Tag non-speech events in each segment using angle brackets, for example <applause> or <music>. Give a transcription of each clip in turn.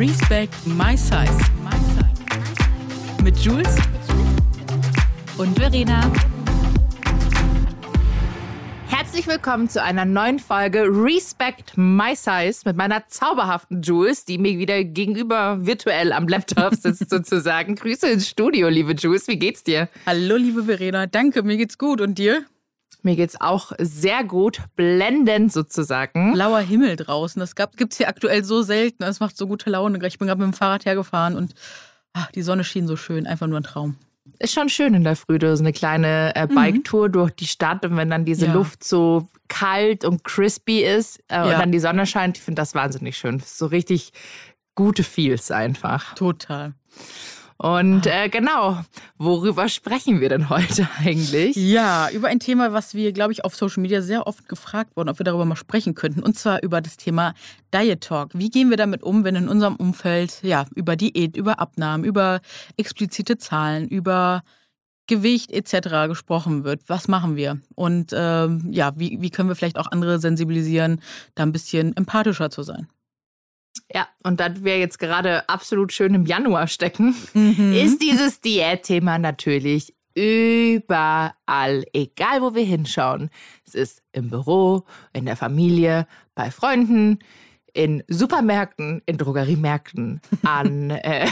Respect My Size. Mit Jules und Verena. Herzlich willkommen zu einer neuen Folge Respect My Size mit meiner zauberhaften Jules, die mir wieder gegenüber virtuell am Laptop sitzt <laughs> sozusagen. Grüße ins Studio, liebe Jules. Wie geht's dir? Hallo, liebe Verena. Danke, mir geht's gut. Und dir? Mir geht's auch sehr gut, blendend sozusagen. Blauer Himmel draußen. Das gibt's hier aktuell so selten. Es macht so gute Laune. Ich bin gerade mit dem Fahrrad hergefahren und ach, die Sonne schien so schön. Einfach nur ein Traum. Ist schon schön in der Früh, so eine kleine äh, Bike-Tour mhm. durch die Stadt und wenn dann diese ja. Luft so kalt und crispy ist äh, ja. und dann die Sonne scheint, ich finde das wahnsinnig schön. So richtig gute Feels einfach. Total. Und äh, genau, worüber sprechen wir denn heute <laughs> eigentlich? Ja, über ein Thema, was wir, glaube ich, auf Social Media sehr oft gefragt wurden, ob wir darüber mal sprechen könnten. Und zwar über das Thema Diet Talk. Wie gehen wir damit um, wenn in unserem Umfeld ja über Diät, über Abnahmen, über explizite Zahlen, über Gewicht etc. gesprochen wird. Was machen wir? Und ähm, ja, wie, wie können wir vielleicht auch andere sensibilisieren, da ein bisschen empathischer zu sein? Ja, und da wir jetzt gerade absolut schön im Januar stecken, mhm. ist dieses Diätthema natürlich überall, egal wo wir hinschauen. Es ist im Büro, in der Familie, bei Freunden, in Supermärkten, in Drogeriemärkten, <laughs> an äh,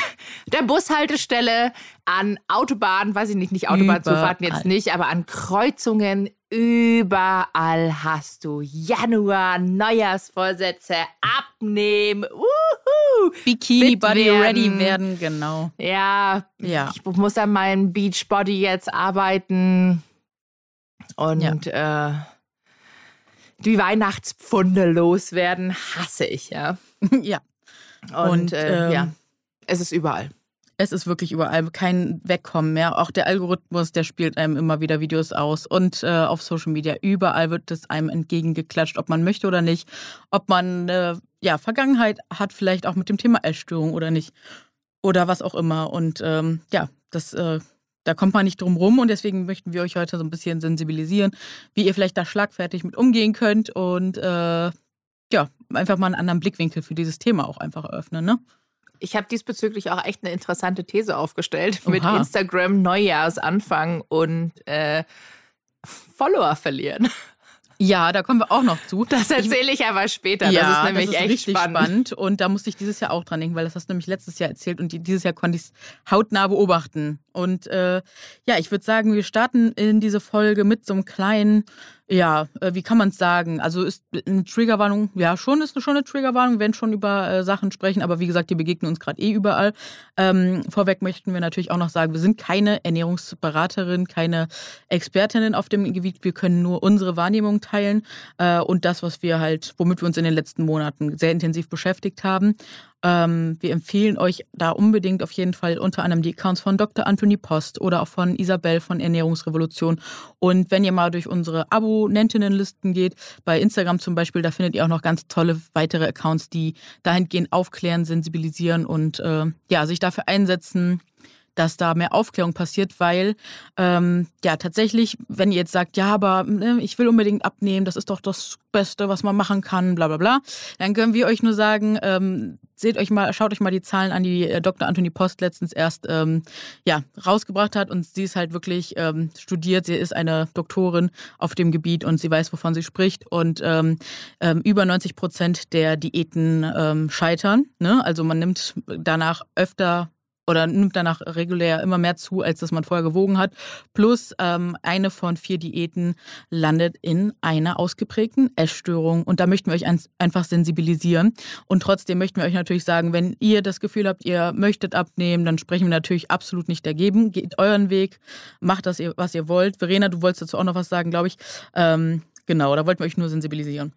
der Bushaltestelle, an Autobahnen, weiß ich nicht, nicht Autobahnzufahrten jetzt nicht, aber an Kreuzungen, überall hast du Januar, Neujahrsvorsätze, abnehmen, uhu, Bikini Body werden. ready werden, genau. Ja, ja, ich muss an meinem Beach Body jetzt arbeiten und ja. äh, die Weihnachtspfunde loswerden, hasse ich, ja. <laughs> ja. Und, Und äh, ähm, ja, es ist überall. Es ist wirklich überall kein Wegkommen mehr. Auch der Algorithmus, der spielt einem immer wieder Videos aus. Und äh, auf Social Media, überall wird es einem entgegengeklatscht, ob man möchte oder nicht. Ob man äh, ja Vergangenheit hat, vielleicht auch mit dem Thema Essstörung oder nicht. Oder was auch immer. Und ähm, ja, das äh, da kommt man nicht drum rum und deswegen möchten wir euch heute so ein bisschen sensibilisieren, wie ihr vielleicht da schlagfertig mit umgehen könnt und äh, ja, einfach mal einen anderen Blickwinkel für dieses Thema auch einfach eröffnen, ne? Ich habe diesbezüglich auch echt eine interessante These aufgestellt Oha. mit Instagram Neujahrsanfang und äh, Follower verlieren. Ja, da kommen wir auch noch zu. Das erzähle ich aber später. Ja, das ist nämlich das ist echt richtig spannend. spannend. Und da musste ich dieses Jahr auch dran denken, weil das hast du nämlich letztes Jahr erzählt und dieses Jahr konnte ich es hautnah beobachten. Und äh, ja, ich würde sagen, wir starten in diese Folge mit so einem kleinen ja, äh, wie kann man es sagen? Also ist eine Triggerwarnung, ja, schon ist schon eine Triggerwarnung, werden schon über äh, Sachen sprechen, aber wie gesagt, die begegnen uns gerade eh überall. Ähm, vorweg möchten wir natürlich auch noch sagen, wir sind keine Ernährungsberaterin, keine Expertinnen auf dem Gebiet. Wir können nur unsere Wahrnehmung teilen äh, und das, was wir halt, womit wir uns in den letzten Monaten sehr intensiv beschäftigt haben. Ähm, wir empfehlen euch da unbedingt auf jeden Fall unter anderem die Accounts von Dr. Anthony Post oder auch von Isabel von Ernährungsrevolution. Und wenn ihr mal durch unsere Abonnentinnenlisten geht, bei Instagram zum Beispiel, da findet ihr auch noch ganz tolle weitere Accounts, die dahingehend aufklären, sensibilisieren und äh, ja, sich dafür einsetzen, dass da mehr Aufklärung passiert, weil ähm, ja tatsächlich, wenn ihr jetzt sagt, ja, aber ne, ich will unbedingt abnehmen, das ist doch das Beste, was man machen kann, bla bla bla, dann können wir euch nur sagen, ähm, seht euch mal, schaut euch mal die Zahlen an, die äh, Dr. Anthony Post letztens erst ähm, ja, rausgebracht hat. Und sie ist halt wirklich ähm, studiert, sie ist eine Doktorin auf dem Gebiet und sie weiß, wovon sie spricht. Und ähm, ähm, über 90 Prozent der Diäten ähm, scheitern. Ne? Also man nimmt danach öfter oder nimmt danach regulär immer mehr zu, als das man vorher gewogen hat. Plus ähm, eine von vier Diäten landet in einer ausgeprägten Essstörung. Und da möchten wir euch einfach sensibilisieren. Und trotzdem möchten wir euch natürlich sagen, wenn ihr das Gefühl habt, ihr möchtet abnehmen, dann sprechen wir natürlich absolut nicht dagegen. Geht euren Weg, macht das, was ihr wollt. Verena, du wolltest dazu auch noch was sagen, glaube ich. Ähm, genau, da wollten wir euch nur sensibilisieren.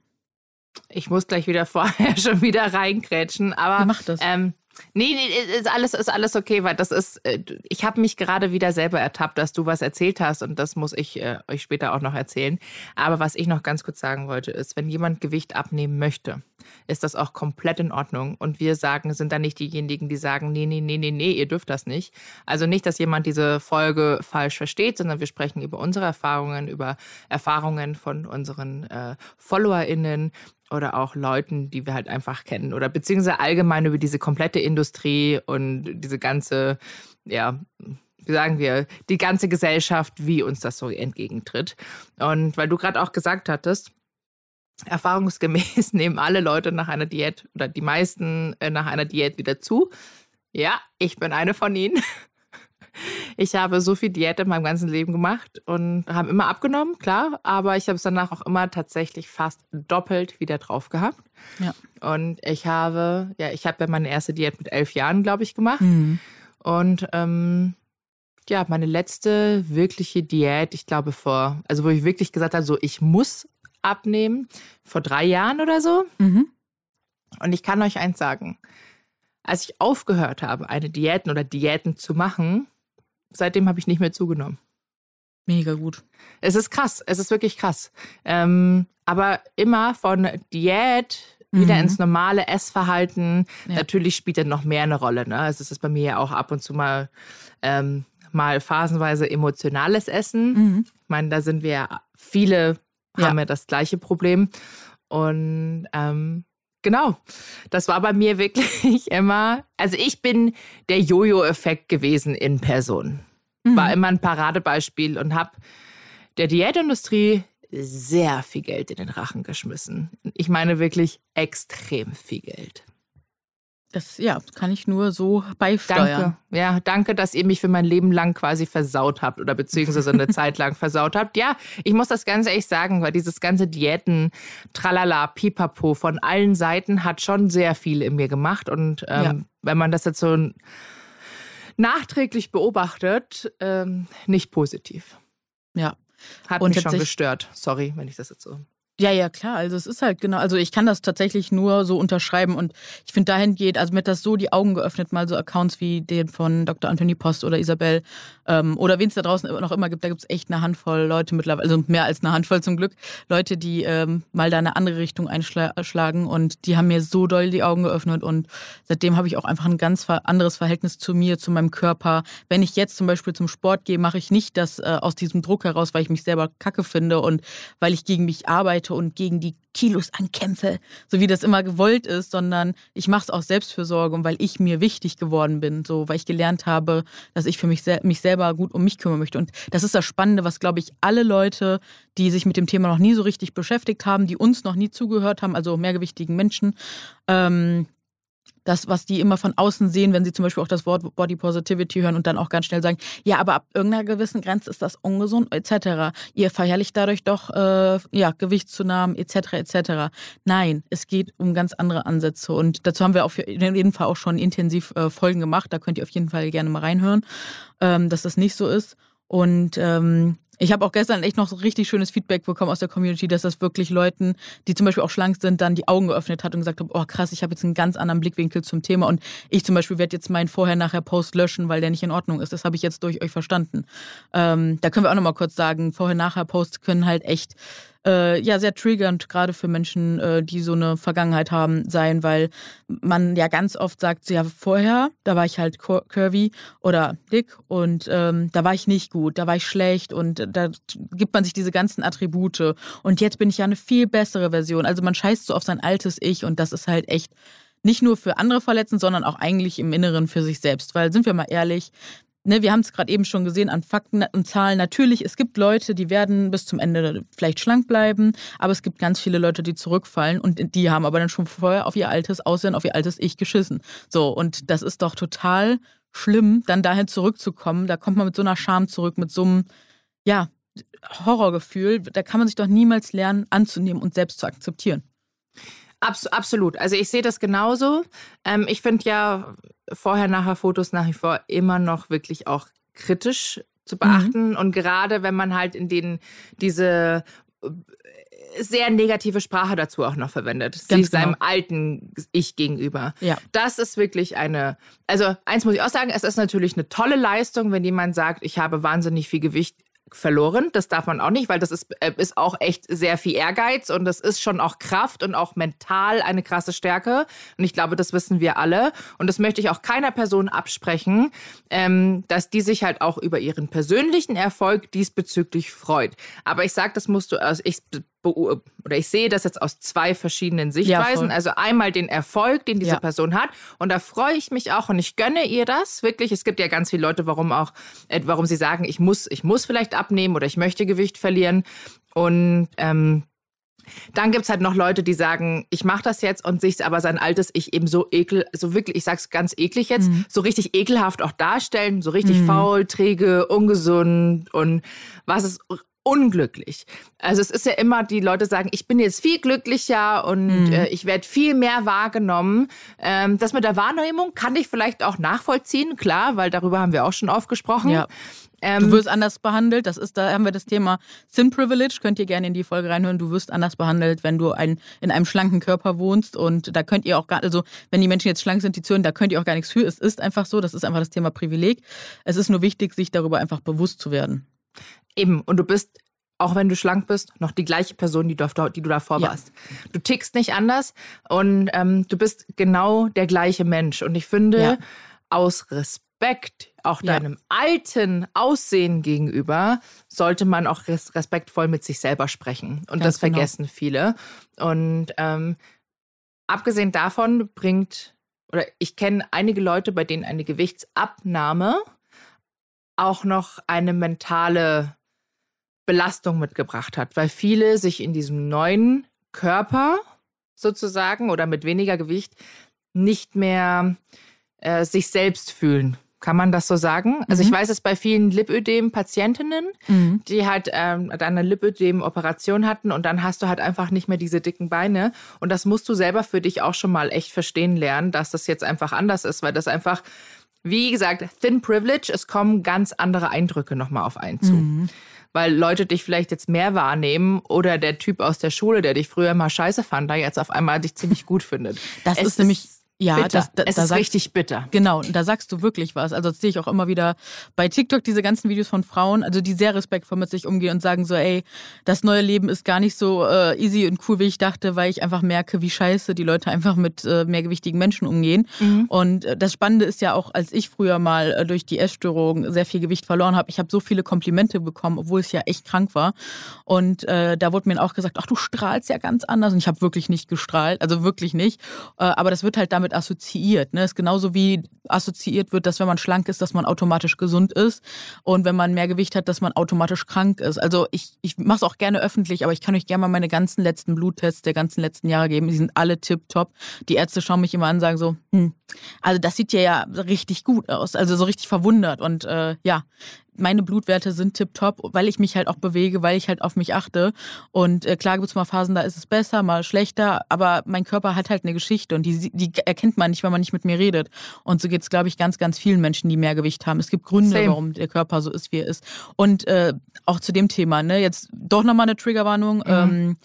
Ich muss gleich wieder <laughs> vorher schon wieder reingrätschen, aber. Macht das. Ähm, Nee, nee, ist alles, ist alles okay, weil das ist, äh, ich habe mich gerade wieder selber ertappt, dass du was erzählt hast und das muss ich äh, euch später auch noch erzählen. Aber was ich noch ganz kurz sagen wollte, ist, wenn jemand Gewicht abnehmen möchte, ist das auch komplett in Ordnung. Und wir sagen, sind da nicht diejenigen, die sagen, nee, nee, nee, nee, nee, ihr dürft das nicht. Also nicht, dass jemand diese Folge falsch versteht, sondern wir sprechen über unsere Erfahrungen, über Erfahrungen von unseren äh, FollowerInnen, oder auch Leuten, die wir halt einfach kennen oder beziehungsweise allgemein über diese komplette Industrie und diese ganze, ja, wie sagen wir, die ganze Gesellschaft, wie uns das so entgegentritt. Und weil du gerade auch gesagt hattest, erfahrungsgemäß <laughs> nehmen alle Leute nach einer Diät oder die meisten äh, nach einer Diät wieder zu. Ja, ich bin eine von ihnen. Ich habe so viel Diät in meinem ganzen Leben gemacht und habe immer abgenommen, klar, aber ich habe es danach auch immer tatsächlich fast doppelt wieder drauf gehabt. Ja. Und ich habe, ja, ich habe ja meine erste Diät mit elf Jahren, glaube ich, gemacht. Mhm. Und ähm, ja, meine letzte wirkliche Diät, ich glaube vor, also wo ich wirklich gesagt habe, so ich muss abnehmen, vor drei Jahren oder so. Mhm. Und ich kann euch eins sagen, als ich aufgehört habe, eine Diäten oder Diäten zu machen, seitdem habe ich nicht mehr zugenommen. Mega gut. Es ist krass, es ist wirklich krass. Ähm, aber immer von Diät wieder mhm. ins normale Essverhalten. Ja. Natürlich spielt dann noch mehr eine Rolle. Ne? Also es ist bei mir ja auch ab und zu mal ähm, mal phasenweise emotionales Essen. Mhm. Ich meine, da sind wir viele, haben ja, ja das gleiche Problem. Und ähm, genau, das war bei mir wirklich <laughs> immer, also ich bin der Jojo-Effekt gewesen in Person. Mhm. War immer ein Paradebeispiel und habe der Diätindustrie sehr viel Geld in den Rachen geschmissen. Ich meine wirklich extrem viel Geld. Das ja, kann ich nur so beisteuern. Danke. Ja, danke, dass ihr mich für mein Leben lang quasi versaut habt oder beziehungsweise eine <laughs> Zeit lang versaut habt. Ja, ich muss das ganz ehrlich sagen, weil dieses ganze Diäten, Tralala, Pipapo von allen Seiten hat schon sehr viel in mir gemacht. Und ähm, ja. wenn man das jetzt so nachträglich beobachtet, ähm, nicht positiv. Ja. Hat und mich schon gestört. Sorry, wenn ich das jetzt so ja, ja, klar. Also es ist halt genau, also ich kann das tatsächlich nur so unterschreiben und ich finde dahingehend, also mir hat das so die Augen geöffnet, mal so Accounts wie den von Dr. Anthony Post oder Isabel ähm, oder wen es da draußen noch immer gibt, da gibt es echt eine Handvoll Leute mittlerweile, also mehr als eine Handvoll zum Glück, Leute, die ähm, mal da eine andere Richtung einschlagen und die haben mir so doll die Augen geöffnet und seitdem habe ich auch einfach ein ganz anderes Verhältnis zu mir, zu meinem Körper. Wenn ich jetzt zum Beispiel zum Sport gehe, mache ich nicht das äh, aus diesem Druck heraus, weil ich mich selber kacke finde und weil ich gegen mich arbeite arbeite und gegen die Kilos ankämpfe, so wie das immer gewollt ist, sondern ich mache es aus Selbstfürsorge und weil ich mir wichtig geworden bin, so weil ich gelernt habe, dass ich für mich, mich selber gut um mich kümmern möchte. Und das ist das Spannende, was, glaube ich, alle Leute, die sich mit dem Thema noch nie so richtig beschäftigt haben, die uns noch nie zugehört haben, also mehrgewichtigen Menschen, ähm, das, was die immer von außen sehen, wenn sie zum Beispiel auch das Wort Body Positivity hören und dann auch ganz schnell sagen, ja, aber ab irgendeiner gewissen Grenze ist das ungesund etc. Ihr verherrlicht dadurch doch äh, ja, Gewichtszunahmen etc. etc. Nein, es geht um ganz andere Ansätze und dazu haben wir auf jeden Fall auch schon intensiv äh, Folgen gemacht. Da könnt ihr auf jeden Fall gerne mal reinhören, ähm, dass das nicht so ist. Und ähm, ich habe auch gestern echt noch so richtig schönes Feedback bekommen aus der Community, dass das wirklich Leuten, die zum Beispiel auch schlank sind, dann die Augen geöffnet hat und gesagt haben, oh krass, ich habe jetzt einen ganz anderen Blickwinkel zum Thema und ich zum Beispiel werde jetzt meinen Vorher-Nachher-Post löschen, weil der nicht in Ordnung ist. Das habe ich jetzt durch euch verstanden. Ähm, da können wir auch nochmal kurz sagen, Vorher-Nachher-Posts können halt echt äh, ja sehr triggernd, gerade für Menschen, äh, die so eine Vergangenheit haben, sein, weil man ja ganz oft sagt, ja, vorher, da war ich halt curvy oder dick und ähm, da war ich nicht gut, da war ich schlecht und da gibt man sich diese ganzen Attribute. Und jetzt bin ich ja eine viel bessere Version. Also man scheißt so auf sein altes Ich und das ist halt echt nicht nur für andere verletzend, sondern auch eigentlich im Inneren für sich selbst. Weil, sind wir mal ehrlich, ne, wir haben es gerade eben schon gesehen an Fakten und Zahlen. Natürlich, es gibt Leute, die werden bis zum Ende vielleicht schlank bleiben, aber es gibt ganz viele Leute, die zurückfallen und die haben aber dann schon vorher auf ihr altes Aussehen, auf ihr altes Ich geschissen. So, und das ist doch total schlimm, dann dahin zurückzukommen. Da kommt man mit so einer Scham zurück, mit so einem, ja, Horrorgefühl. Da kann man sich doch niemals lernen, anzunehmen und selbst zu akzeptieren. Abs absolut. Also ich sehe das genauso. Ähm, ich finde ja vorher-nachher Fotos nach wie vor immer noch wirklich auch kritisch zu beachten. Mhm. Und gerade wenn man halt in denen diese äh, sehr negative Sprache dazu auch noch verwendet. Ganz sie genau. seinem alten Ich gegenüber. Ja. Das ist wirklich eine, also eins muss ich auch sagen, es ist natürlich eine tolle Leistung, wenn jemand sagt, ich habe wahnsinnig viel Gewicht verloren. Das darf man auch nicht, weil das ist, äh, ist auch echt sehr viel Ehrgeiz und das ist schon auch Kraft und auch mental eine krasse Stärke. Und ich glaube, das wissen wir alle. Und das möchte ich auch keiner Person absprechen, ähm, dass die sich halt auch über ihren persönlichen Erfolg diesbezüglich freut. Aber ich sage, das musst du, also ich oder ich sehe das jetzt aus zwei verschiedenen Sichtweisen. Ja, also einmal den Erfolg, den diese ja. Person hat. Und da freue ich mich auch und ich gönne ihr das wirklich. Es gibt ja ganz viele Leute, warum auch, äh, warum sie sagen, ich muss, ich muss vielleicht abnehmen oder ich möchte Gewicht verlieren. Und ähm, dann gibt's halt noch Leute, die sagen, ich mache das jetzt und sich aber sein altes Ich eben so ekel, so wirklich, ich sag's ganz eklig jetzt, mhm. so richtig ekelhaft auch darstellen, so richtig mhm. faul, träge, ungesund und was es unglücklich. Also es ist ja immer, die Leute sagen, ich bin jetzt viel glücklicher und mhm. äh, ich werde viel mehr wahrgenommen. Ähm, das mit der Wahrnehmung kann ich vielleicht auch nachvollziehen, klar, weil darüber haben wir auch schon oft gesprochen. Ja. Ähm, du wirst anders behandelt. Das ist, da haben wir das Thema Sin Privilege. Könnt ihr gerne in die Folge reinhören. Du wirst anders behandelt, wenn du ein, in einem schlanken Körper wohnst. Und da könnt ihr auch gar, also wenn die Menschen jetzt schlank sind, die zuhören, da könnt ihr auch gar nichts für. Es ist einfach so. Das ist einfach das Thema Privileg. Es ist nur wichtig, sich darüber einfach bewusst zu werden. Eben. Und du bist, auch wenn du schlank bist, noch die gleiche Person, die du, die du davor ja. warst. Du tickst nicht anders und ähm, du bist genau der gleiche Mensch. Und ich finde, ja. aus Respekt auch ja. deinem alten Aussehen gegenüber sollte man auch respektvoll mit sich selber sprechen. Und Ganz das genau. vergessen genau. viele. Und ähm, abgesehen davon bringt, oder ich kenne einige Leute, bei denen eine Gewichtsabnahme auch noch eine mentale Belastung mitgebracht hat, weil viele sich in diesem neuen Körper sozusagen oder mit weniger Gewicht nicht mehr äh, sich selbst fühlen. Kann man das so sagen? Also mhm. ich weiß es bei vielen Lipödem-Patientinnen, mhm. die halt ähm, eine Lipödem-Operation hatten und dann hast du halt einfach nicht mehr diese dicken Beine. Und das musst du selber für dich auch schon mal echt verstehen lernen, dass das jetzt einfach anders ist, weil das einfach, wie gesagt, Thin Privilege, es kommen ganz andere Eindrücke nochmal auf einen zu. Mhm weil Leute dich vielleicht jetzt mehr wahrnehmen oder der Typ aus der Schule, der dich früher mal scheiße fand, da jetzt auf einmal dich ziemlich gut findet. Das es ist nämlich ja, bitter. das, das, es da ist sagst, richtig bitter. Genau, da sagst du wirklich was. Also das sehe ich auch immer wieder bei TikTok diese ganzen Videos von Frauen, also die sehr respektvoll mit sich umgehen und sagen so, ey, das neue Leben ist gar nicht so äh, easy und cool, wie ich dachte, weil ich einfach merke, wie scheiße die Leute einfach mit äh, mehrgewichtigen Menschen umgehen. Mhm. Und äh, das Spannende ist ja auch, als ich früher mal äh, durch die Essstörung sehr viel Gewicht verloren habe, ich habe so viele Komplimente bekommen, obwohl ich ja echt krank war. Und äh, da wurde mir auch gesagt, ach, du strahlst ja ganz anders. Und ich habe wirklich nicht gestrahlt, also wirklich nicht. Äh, aber das wird halt damit damit assoziiert. Ne? Ist genauso wie assoziiert wird, dass wenn man schlank ist, dass man automatisch gesund ist und wenn man mehr Gewicht hat, dass man automatisch krank ist. Also ich, ich mache es auch gerne öffentlich, aber ich kann euch gerne mal meine ganzen letzten Bluttests der ganzen letzten Jahre geben. Die sind alle tipptopp. Die Ärzte schauen mich immer an und sagen so, hm, also das sieht ja, ja richtig gut aus, also so richtig verwundert und äh, ja, meine Blutwerte sind tipptopp, weil ich mich halt auch bewege, weil ich halt auf mich achte. Und äh, klar gibt es mal Phasen, da ist es besser, mal schlechter, aber mein Körper hat halt eine Geschichte und die, die erkennt man nicht, wenn man nicht mit mir redet. Und so geht es, glaube ich, ganz, ganz vielen Menschen, die mehr Gewicht haben. Es gibt Gründe, Same. warum der Körper so ist, wie er ist. Und äh, auch zu dem Thema, ne, jetzt doch nochmal eine Triggerwarnung. Mhm. Ähm,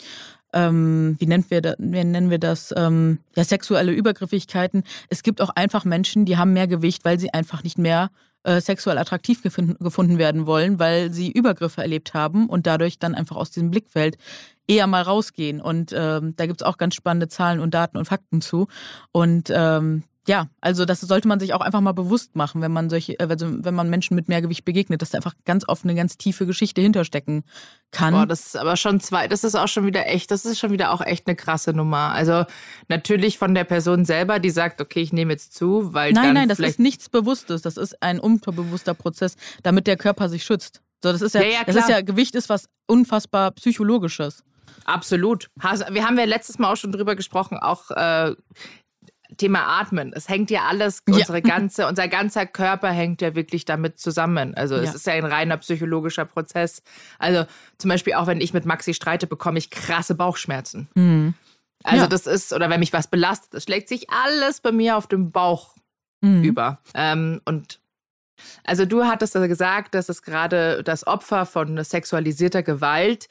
ähm, wie, nennen wir das, wie nennen wir das, ähm, ja, sexuelle Übergriffigkeiten. Es gibt auch einfach Menschen, die haben mehr Gewicht, weil sie einfach nicht mehr äh, sexuell attraktiv gefunden, werden wollen, weil sie Übergriffe erlebt haben und dadurch dann einfach aus diesem Blickfeld eher mal rausgehen. Und ähm, da gibt's auch ganz spannende Zahlen und Daten und Fakten zu. Und ähm, ja, also das sollte man sich auch einfach mal bewusst machen, wenn man solche, also wenn man Menschen mit Mehrgewicht begegnet, dass da einfach ganz oft eine ganz tiefe Geschichte hinterstecken kann. Boah, das ist aber schon zwei, das ist auch schon wieder echt, das ist schon wieder auch echt eine krasse Nummer. Also natürlich von der Person selber, die sagt, okay, ich nehme jetzt zu, weil nein, nein, das ist nichts Bewusstes, das ist ein unterbewusster Prozess, damit der Körper sich schützt. So, das ist ja, ja, ja das ist ja Gewicht ist was unfassbar psychologisches. Absolut. Wir haben ja letztes Mal auch schon drüber gesprochen, auch äh, Thema Atmen. Es hängt ja alles, unsere ja. ganze, unser ganzer Körper hängt ja wirklich damit zusammen. Also ja. es ist ja ein reiner psychologischer Prozess. Also zum Beispiel auch wenn ich mit Maxi streite, bekomme ich krasse Bauchschmerzen. Mhm. Also ja. das ist, oder wenn mich was belastet, das schlägt sich alles bei mir auf dem Bauch mhm. über. Ähm, und also du hattest ja gesagt, dass es gerade das Opfer von sexualisierter Gewalt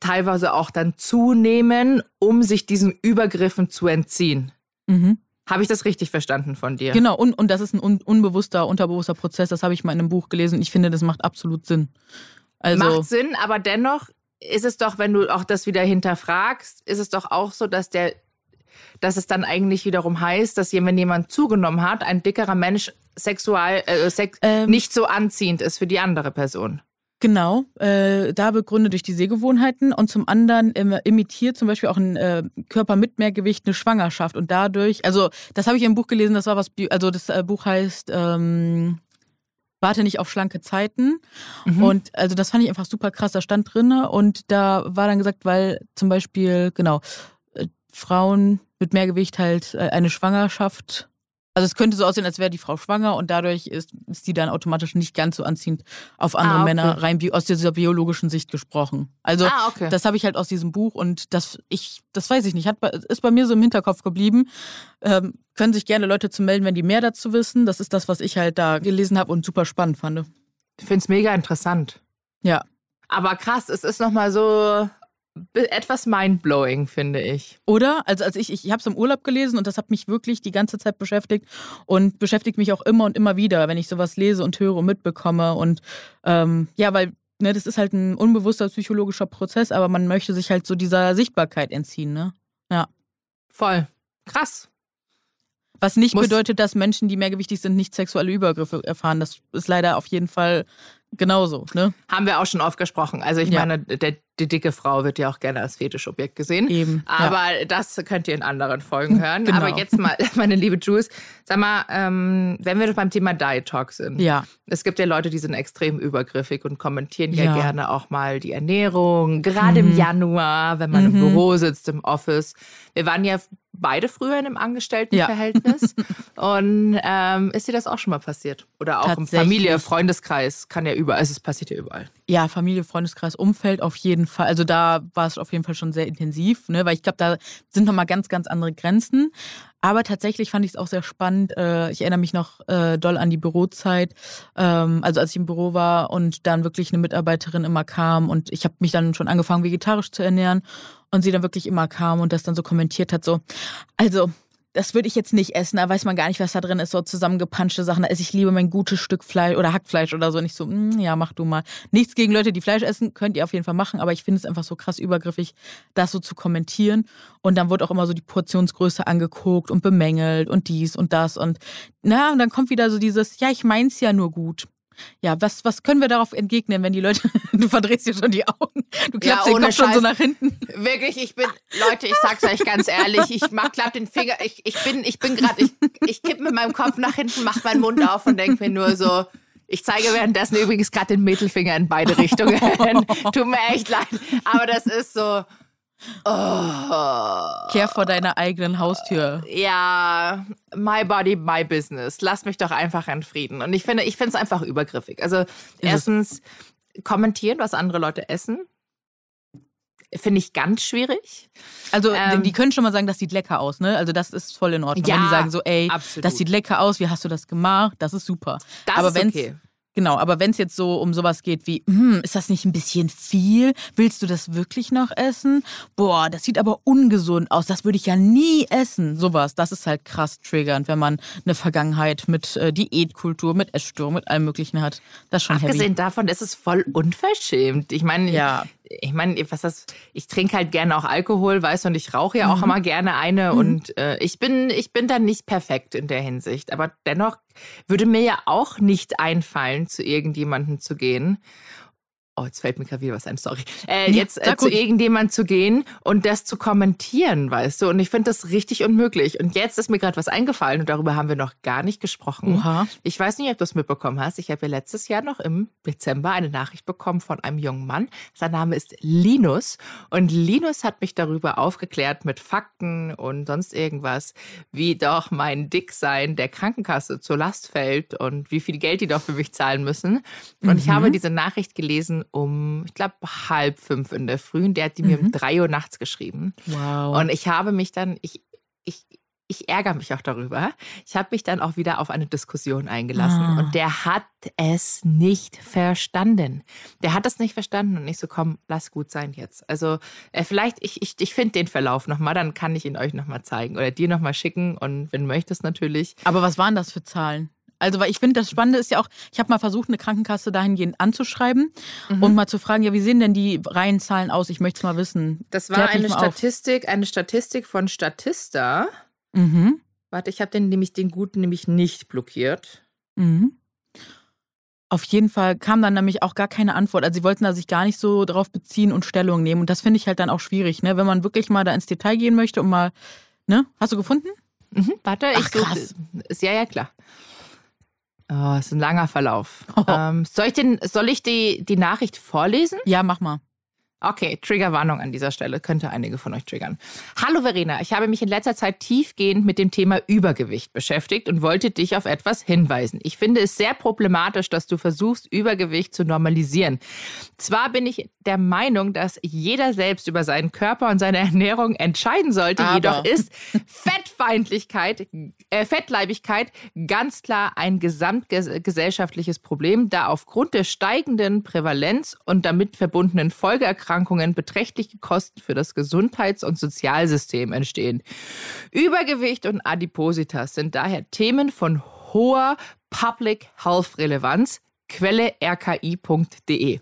teilweise auch dann zunehmen, um sich diesen Übergriffen zu entziehen. Mhm. Habe ich das richtig verstanden von dir? Genau, und, und das ist ein un unbewusster, unterbewusster Prozess, das habe ich mal in einem Buch gelesen. Ich finde, das macht absolut Sinn. Also, Macht Sinn, aber dennoch ist es doch, wenn du auch das wieder hinterfragst, ist es doch auch so, dass der, dass es dann eigentlich wiederum heißt, dass wenn jemand zugenommen hat, ein dickerer Mensch sexual, äh, sex Ähm. nicht so anziehend ist für die andere Person. Genau, äh, da begründet durch die Sehgewohnheiten und zum anderen im, imitiert zum Beispiel auch ein äh, Körper mit mehr Gewicht eine Schwangerschaft und dadurch, also das habe ich im Buch gelesen, das war was, also das äh, Buch heißt ähm, Warte nicht auf schlanke Zeiten Mhm. und also das fand ich einfach super krass, da stand drinne und da war dann gesagt, weil zum Beispiel, genau, äh, Frauen mit mehr Gewicht halt äh, eine Schwangerschaft also es könnte so aussehen, als wäre die Frau schwanger und dadurch ist, ist die dann automatisch nicht ganz so anziehend auf andere Ah, okay. Männer, rein bi aus dieser biologischen Sicht gesprochen. Also ah, okay. das habe ich halt aus diesem Buch und das ich, das weiß ich nicht, hat, ist bei mir so im Hinterkopf geblieben. Ähm, können sich gerne Leute zu melden, wenn die mehr dazu wissen. Das ist das, was ich halt da gelesen habe und super spannend fand. ich finde es mega interessant. Ja. Aber krass, es ist nochmal so etwas mindblowing, finde ich. Oder? Also als ich, ich, ich habe es im Urlaub gelesen und das hat mich wirklich die ganze Zeit beschäftigt und beschäftigt mich auch immer und immer wieder, wenn ich sowas lese und höre und mitbekomme. Und ähm, ja, weil ne, das ist halt ein unbewusster psychologischer Prozess, aber man möchte sich halt so dieser Sichtbarkeit entziehen. Ne? Voll. Krass. Was nicht Muss- bedeutet, dass Menschen, die mehrgewichtig sind, nicht sexuelle Übergriffe erfahren. Das ist leider auf jeden Fall genauso. Ne? Haben wir auch schon oft gesprochen. Also ich Ja. meine, der, die dicke Frau wird ja auch gerne als Fetischobjekt gesehen. Eben. ja. Aber das könnt ihr in anderen Folgen hören. <laughs> Genau. Aber jetzt mal, <laughs> meine liebe Jules, sag mal, ähm, wenn wir beim Thema Diet Talk sind. ja. Es gibt ja Leute, die sind extrem übergriffig und kommentieren ja, Ja. gerne auch mal die Ernährung, gerade im Mhm. Januar, wenn man im Mhm. Büro sitzt, im Office. Wir waren ja beide früher in einem Angestelltenverhältnis. <laughs> und ähm, ist dir das auch schon mal passiert? Oder auch im. Familie, Freundeskreis, kann ja überall, also es passiert ja überall. Ja, Familie, Freundeskreis, Umfeld auf jeden Fall. Also da war es auf jeden Fall schon sehr intensiv, ne? weil ich glaube, da sind nochmal ganz, ganz andere Grenzen. Aber tatsächlich fand ich es auch sehr spannend. Äh, ich erinnere mich noch äh, doll an die Bürozeit, ähm, also als ich im Büro war und dann wirklich eine Mitarbeiterin immer kam und ich habe mich dann schon angefangen, vegetarisch zu ernähren und sie dann wirklich immer kam und das dann so kommentiert hat, so, also das würde ich jetzt nicht essen, da weiß man gar nicht, was da drin ist, so zusammengepanschte Sachen. Da esse ich lieber mein gutes Stück Fleisch oder Hackfleisch oder so. Nicht so, mm, ja, mach du mal. Nichts gegen Leute, die Fleisch essen, könnt ihr auf jeden Fall machen, aber ich finde es einfach so krass übergriffig, das so zu kommentieren. Und dann wird auch immer so die Portionsgröße angeguckt und bemängelt und dies und das. Und na, und dann kommt wieder so dieses, ja, ich mein's ja nur gut. Ja, was, was können wir darauf entgegnen, wenn die Leute, <laughs> du verdrehst dir schon die Augen, du klappst den ohne Kopf schon so Scheiß. nach hinten. Wirklich, ich bin, Leute, ich sag's euch ganz ehrlich, ich mach klapp den Finger, ich, ich bin, ich bin gerade, ich, ich kipp mit meinem Kopf nach hinten, mach meinen Mund auf und denk mir nur so, ich zeige währenddessen übrigens gerade den Mittelfinger in beide Richtungen. <laughs> Tut mir echt leid, aber das ist so, oh, Kehr vor deiner eigenen Haustür. ja, my body, my business. Lass mich doch einfach in Frieden. Und ich finde, ich finde es einfach übergriffig. Also erstens kommentieren, was andere Leute essen. Finde ich ganz schwierig. Also Ähm, die können schon mal sagen, das sieht lecker aus, ne? Also das ist voll in Ordnung. Ja, Wenn die sagen so, ey, absolut. das sieht lecker aus, wie hast du das gemacht? Das ist super. Das aber ist okay. Genau, aber wenn es jetzt so um sowas geht wie, hm, ist das nicht ein bisschen viel? Willst du das wirklich noch essen? Boah, das sieht aber ungesund aus. Das würde ich ja nie essen. Sowas, das ist halt krass triggernd, wenn man eine Vergangenheit mit äh, Diätkultur, mit Essstörung, mit allem Möglichen hat. Das ist schon heavy. Abgesehen davon, das ist voll unverschämt. Ich meine, Ja. Ich meine, was das, ich trinke halt gerne auch Alkohol, weißt du, und ich rauche ja auch Mhm. immer gerne eine und äh, ich bin, ich bin da nicht perfekt in der Hinsicht. Aber dennoch würde mir ja auch nicht einfallen, zu irgendjemandem zu gehen. Oh, jetzt fällt mir gerade wieder was ein, sorry. Äh, Ja, jetzt äh, zu ruhig. irgendjemandem zu gehen und das zu kommentieren, weißt du? Und ich finde das richtig unmöglich. Und jetzt ist mir gerade was eingefallen und darüber haben wir noch gar nicht gesprochen. Oha. Ich weiß nicht, ob du es mitbekommen hast. Ich habe ja letztes Jahr noch im Dezember eine Nachricht bekommen von einem jungen Mann. Sein Name ist Linus. Und Linus hat mich darüber aufgeklärt mit Fakten und sonst irgendwas, wie doch mein Dicksein der Krankenkasse zur Last fällt und wie viel Geld die doch für mich zahlen müssen. Und ich Mhm. habe diese Nachricht gelesen um, ich glaube, halb fünf in der Früh. Und der hat die mir um Mhm. drei Uhr nachts geschrieben. Wow. Und ich habe mich dann, ich, ich, ich ärgere mich auch darüber. Ich habe mich dann auch wieder auf eine Diskussion eingelassen Ah. und der hat es nicht verstanden. Der hat es nicht verstanden und ich so, komm, lass gut sein jetzt. Also äh, vielleicht, ich, ich, ich finde den Verlauf nochmal, dann kann ich ihn euch nochmal zeigen oder dir nochmal schicken und wenn du möchtest natürlich. aber was waren das für Zahlen? Also, weil ich finde, das Spannende ist ja auch, ich habe mal versucht, eine Krankenkasse dahingehend anzuschreiben mhm. und mal zu fragen, ja, wie sehen denn die Reihenzahlen aus? Ich möchte es mal wissen. Das war eine Statistik, auf. eine Statistik von Statista. Mhm. Warte, ich habe den nämlich den guten nämlich nicht blockiert. Mhm. Auf jeden Fall kam dann nämlich auch gar keine Antwort. Also sie wollten da sich gar nicht so drauf beziehen und Stellung nehmen. Und das finde ich halt dann auch schwierig, ne? Wenn man wirklich mal da ins Detail gehen möchte und mal, ne? Hast du gefunden? Mhm, warte, Ach, ich krass. Ist ja, ja klar. Oh, ist ein langer Verlauf. <laughs> Oh. Ähm, soll ich, den, soll ich die, die Nachricht vorlesen? Ja, mach mal. Okay, Triggerwarnung an dieser Stelle, könnte einige von euch triggern. Hallo Verena, ich habe mich in letzter Zeit tiefgehend mit dem Thema Übergewicht beschäftigt und wollte dich auf etwas hinweisen. Ich finde es sehr problematisch, dass du versuchst, Übergewicht zu normalisieren. Zwar bin ich der Meinung, dass jeder selbst über seinen Körper und seine Ernährung entscheiden sollte, Aber. jedoch ist Fettfeindlichkeit, äh, Fettleibigkeit ganz klar ein gesamtgesellschaftliches Problem, da aufgrund der steigenden Prävalenz und damit verbundenen Folgeerkrankungen Erkrankungen beträchtliche Kosten für das Gesundheits- und Sozialsystem entstehen. Übergewicht und Adipositas sind daher Themen von hoher Public Health Relevanz, Quelle rki.de.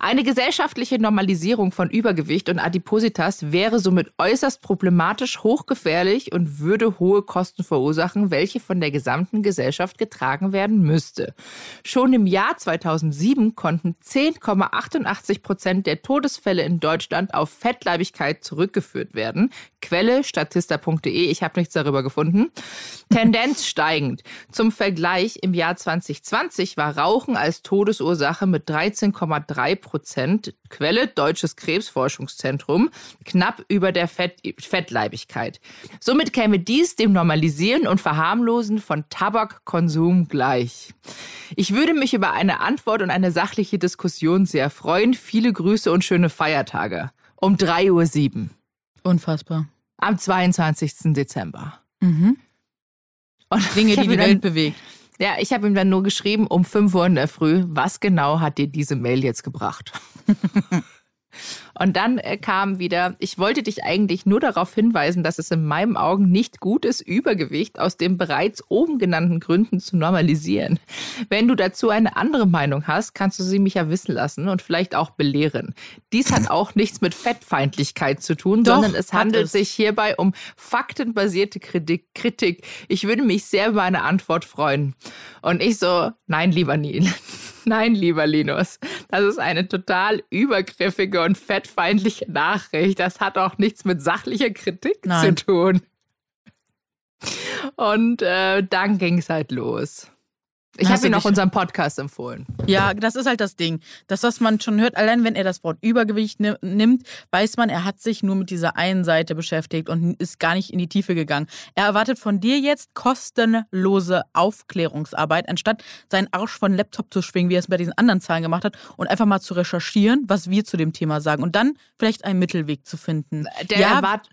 Eine gesellschaftliche Normalisierung von Übergewicht und Adipositas wäre somit äußerst problematisch, hochgefährlich und würde hohe Kosten verursachen, welche von der gesamten Gesellschaft getragen werden müsste. Schon im Jahr 2007 konnten 10,88 Prozent der Todesfälle in Deutschland auf Fettleibigkeit zurückgeführt werden. Quelle statista.de. Ich habe nichts darüber gefunden. Tendenz steigend. Zum Vergleich im Jahr 2020 war Rauchen als Todesursache mit 13,3 Prozent, Quelle Deutsches Krebsforschungszentrum, knapp über der Fett Fettleibigkeit. Somit käme dies dem Normalisieren und Verharmlosen von Tabakkonsum gleich. Ich würde mich über eine Antwort und eine sachliche Diskussion sehr freuen. Viele Grüße und schöne Feiertage. Um 3.07 Uhr. Unfassbar. Am 22. Dezember. Mhm. Und Dinge, <laughs> die die Welt bewegt. Ja, ich habe ihm dann nur geschrieben um 5 Uhr in der Früh, was genau hat dir diese Mail jetzt gebracht? <laughs> Und dann äh, kam wieder, ich wollte dich eigentlich nur darauf hinweisen, dass es in meinen Augen nicht gut ist, Übergewicht aus den bereits oben genannten Gründen zu normalisieren. Wenn du dazu eine andere Meinung hast, kannst du sie mich ja wissen lassen und vielleicht auch belehren. Dies hat auch nichts mit Fettfeindlichkeit zu tun, Doch, sondern es handelt es. sich hierbei um faktenbasierte Kritik. Ich würde mich sehr über eine Antwort freuen. Und ich so, nein, lieber Neil. <laughs> Nein, lieber Linus, das ist eine total übergriffige und fettfeindliche Nachricht. Das hat auch nichts mit sachlicher Kritik Nein. zu tun. Und äh, dann ging es halt los. Ich habe ihn auch unseren Podcast empfohlen. Ja, das ist halt das Ding. Das, was man schon hört, allein wenn er das Wort Übergewicht nimmt, weiß man, er hat sich nur mit dieser einen Seite beschäftigt und ist gar nicht in die Tiefe gegangen. Er erwartet von dir jetzt kostenlose Aufklärungsarbeit, anstatt seinen Arsch von Laptop zu schwingen, wie er es bei diesen anderen Zahlen gemacht hat, und einfach mal zu recherchieren, was wir zu dem Thema sagen und dann vielleicht einen Mittelweg zu finden. Der ja, erwartet.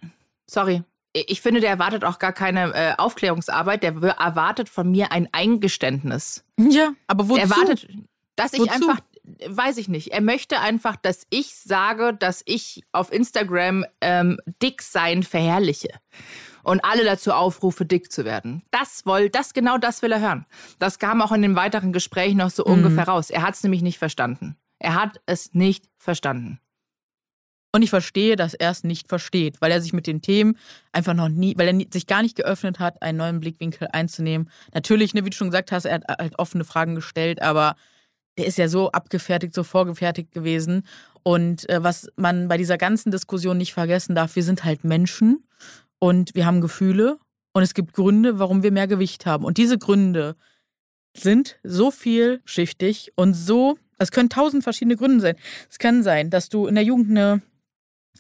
Sorry ich finde, der erwartet auch gar keine äh, Aufklärungsarbeit, der erwartet von mir ein Eingeständnis. Ja, aber wozu? Er erwartet, dass ich wozu? einfach, weiß ich nicht, er möchte einfach, dass ich sage, dass ich auf Instagram ähm, dick sein verherrliche und alle dazu aufrufe, dick zu werden. Das will, das genau das will er hören. Das kam auch in dem weiteren Gespräch noch so mhm. ungefähr raus. Er hat es nämlich nicht verstanden. Er hat es nicht verstanden. Und ich verstehe, dass er es nicht versteht, weil er sich mit den Themen einfach noch nie, weil er sich gar nicht geöffnet hat, einen neuen Blickwinkel einzunehmen. Natürlich, ne, wie du schon gesagt hast, er hat halt offene Fragen gestellt, aber der ist ja so abgefertigt, so vorgefertigt gewesen. Und äh, was man bei dieser ganzen Diskussion nicht vergessen darf, wir sind halt Menschen und wir haben Gefühle und es gibt Gründe, warum wir mehr Gewicht haben. Und diese Gründe sind so vielschichtig und so, es können tausend verschiedene Gründe sein. Es kann sein, dass du in der Jugend eine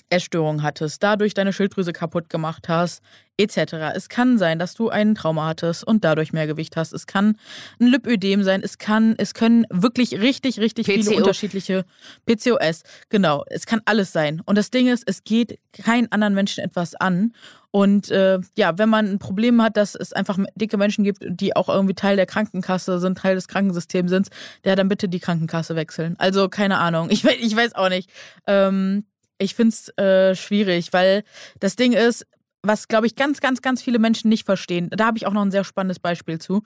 Essstörung hattest, dadurch deine Schilddrüse kaputt gemacht hast, etc. Es kann sein, dass du einen Trauma hattest und dadurch mehr Gewicht hast. Es kann ein Lipödem sein. Es kann, es können wirklich richtig, richtig PCO. viele unterschiedliche PCOS. Genau, es kann alles sein. Und das Ding ist, es geht keinen anderen Menschen etwas an. Und äh, ja, wenn man ein Problem hat, dass es einfach dicke Menschen gibt, die auch irgendwie Teil der Krankenkasse sind, Teil des Krankensystems sind, der dann bitte die Krankenkasse wechseln. Also keine Ahnung. Ich, ich weiß auch nicht. Ähm, ich finde es äh, schwierig, weil das Ding ist, was, glaube ich, ganz, ganz, ganz viele Menschen nicht verstehen. Da habe ich auch noch ein sehr spannendes Beispiel zu.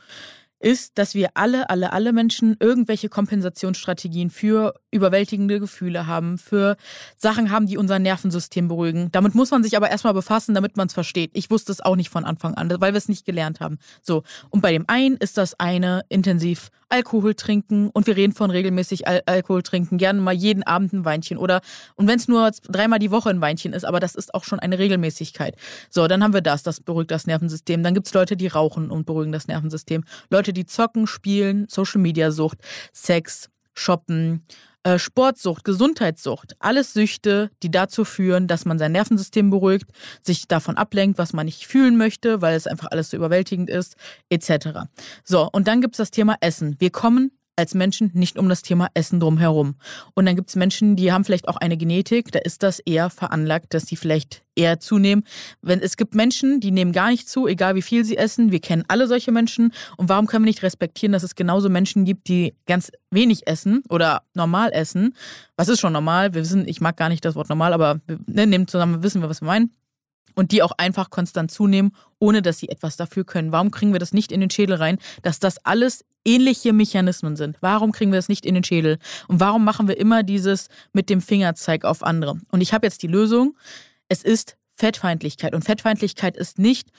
Ist, dass wir alle, alle, alle Menschen irgendwelche Kompensationsstrategien für überwältigende Gefühle haben, für Sachen haben, die unser Nervensystem beruhigen. Damit muss man sich aber erstmal befassen, damit man es versteht. Ich wusste es auch nicht von Anfang an, weil wir es nicht gelernt haben. So. Und bei dem einen ist das eine intensiv Alkohol trinken und wir reden von regelmäßig Al Alkohol trinken, gerne mal jeden Abend ein Weinchen oder und wenn es nur dreimal die Woche ein Weinchen ist, aber das ist auch schon eine Regelmäßigkeit. So, dann haben wir das, das beruhigt das Nervensystem. Dann gibt es Leute, die rauchen und beruhigen das Nervensystem. Leute, die zocken, spielen, Social Media Sucht, Sex, Shoppen, äh, Sportsucht, Gesundheitssucht, alles Süchte, die dazu führen, dass man sein Nervensystem beruhigt, sich davon ablenkt, was man nicht fühlen möchte, weil es einfach alles so überwältigend ist, etc. So, und dann gibt es das Thema Essen. Wir kommen als Menschen nicht um das Thema Essen drumherum. Und dann gibt es Menschen, die haben vielleicht auch eine Genetik, da ist das eher veranlagt, dass sie vielleicht eher zunehmen. Wenn es gibt Menschen, die nehmen gar nicht zu, egal wie viel sie essen. Wir kennen alle solche Menschen. Und warum können wir nicht respektieren, dass es genauso Menschen gibt, die ganz wenig essen oder normal essen? Was ist schon normal? Wir wissen, ich mag gar nicht das Wort normal, aber wir ne, nehmen zusammen, wissen wir, was wir meinen und die auch einfach konstant zunehmen, ohne dass sie etwas dafür können. Warum kriegen wir das nicht in den Schädel rein, dass das alles ähnliche Mechanismen sind? Warum kriegen wir das nicht in den Schädel? Und warum machen wir immer dieses mit dem Fingerzeig auf andere? Und ich habe jetzt die Lösung. Es ist Fettfeindlichkeit. Und Fettfeindlichkeit ist nicht,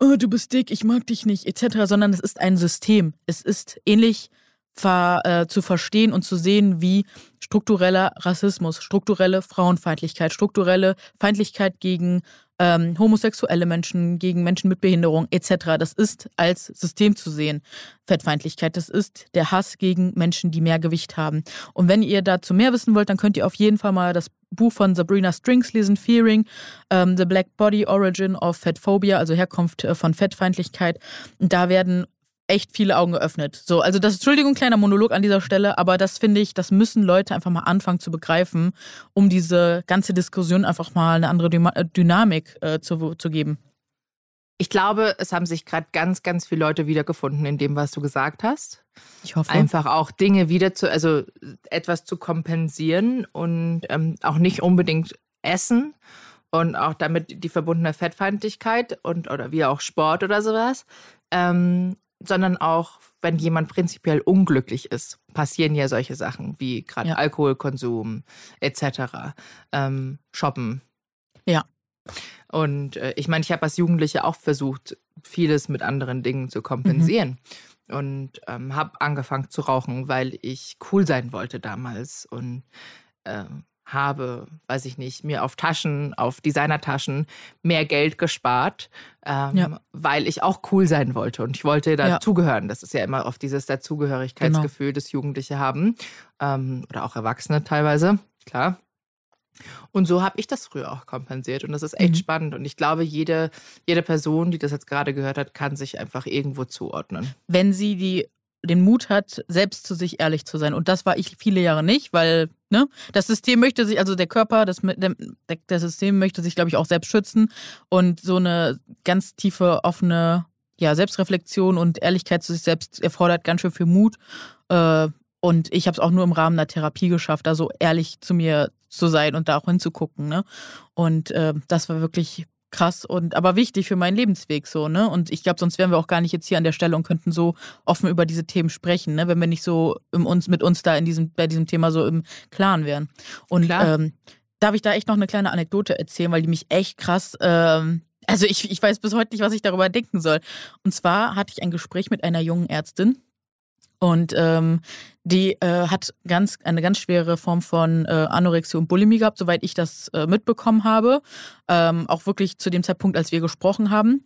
oh, du bist dick, ich mag dich nicht, etc., sondern es ist ein System. Es ist ähnlich ver, äh, zu verstehen und zu sehen, wie struktureller Rassismus, strukturelle Frauenfeindlichkeit, strukturelle Feindlichkeit gegen ähm, homosexuelle Menschen, gegen Menschen mit Behinderung etc. Das ist als System zu sehen. Fettfeindlichkeit, das ist der Hass gegen Menschen, die mehr Gewicht haben. Und wenn ihr dazu mehr wissen wollt, dann könnt ihr auf jeden Fall mal das Buch von Sabrina Strings lesen, Fearing, ähm, The Black Body Origin of Fettphobia, also Herkunft äh, von Fettfeindlichkeit. Und da werden echt viele Augen geöffnet. So, also das, Entschuldigung, kleiner Monolog an dieser Stelle, aber das finde ich, das müssen Leute einfach mal anfangen zu begreifen, um diese ganze Diskussion einfach mal eine andere äh, Dynamik äh, zu, zu geben. Ich glaube, es haben sich gerade ganz, ganz viele Leute wiedergefunden in dem, was du gesagt hast. Ich hoffe. Einfach auch Dinge wieder zu, also etwas zu kompensieren und ähm, auch nicht unbedingt essen und auch damit die verbundene Fettfeindlichkeit und oder wie auch Sport oder sowas. Ähm, sondern auch, wenn jemand prinzipiell unglücklich ist, passieren ja solche Sachen wie gerade ja. Alkoholkonsum etc., ähm, Shoppen. Ja. Und äh, ich meine, ich habe als Jugendliche auch versucht, vieles mit anderen Dingen zu kompensieren. Mhm. Und ähm, habe angefangen zu rauchen, weil ich cool sein wollte damals. Und ähm, habe, weiß ich nicht, mir auf Taschen, auf Designertaschen mehr Geld gespart, ähm, ja. weil ich auch cool sein wollte und ich wollte dazugehören. Ja. Das ist ja immer oft dieses Dazugehörigkeitsgefühl, genau. das Jugendliche haben ähm, oder auch Erwachsene teilweise, klar. Und so habe ich das früher auch kompensiert. Und das ist echt mhm. spannend. Und ich glaube, jede, jede Person, die das jetzt gerade gehört hat, kann sich einfach irgendwo zuordnen. Wenn sie die den Mut hat, selbst zu sich ehrlich zu sein. Und das war ich viele Jahre nicht, weil ne, das System möchte sich, also der Körper, das, der, der System möchte sich, glaube ich, auch selbst schützen. Und so eine ganz tiefe, offene ja, Selbstreflexion und Ehrlichkeit zu sich selbst erfordert ganz schön viel Mut. Äh, und ich habe es auch nur im Rahmen der Therapie geschafft, da so ehrlich zu mir zu sein und da auch hinzugucken. Ne? Und äh, das war wirklich krass und aber wichtig für meinen Lebensweg so, ne? Und ich glaube, sonst wären wir auch gar nicht jetzt hier an der Stelle und könnten so offen über diese Themen sprechen, ne? Wenn wir nicht so im uns, mit uns da in diesem, bei diesem Thema so im Klaren wären. Und ähm, darf ich da echt noch eine kleine Anekdote erzählen, weil die mich echt krass, ähm, also ich, ich weiß bis heute nicht, was ich darüber denken soll. Und zwar hatte ich ein Gespräch mit einer jungen Ärztin und ähm, die äh, hat ganz eine ganz schwere Form von äh, Anorexie und Bulimie gehabt, soweit ich das äh, mitbekommen habe. Ähm, auch wirklich zu dem Zeitpunkt, als wir gesprochen haben.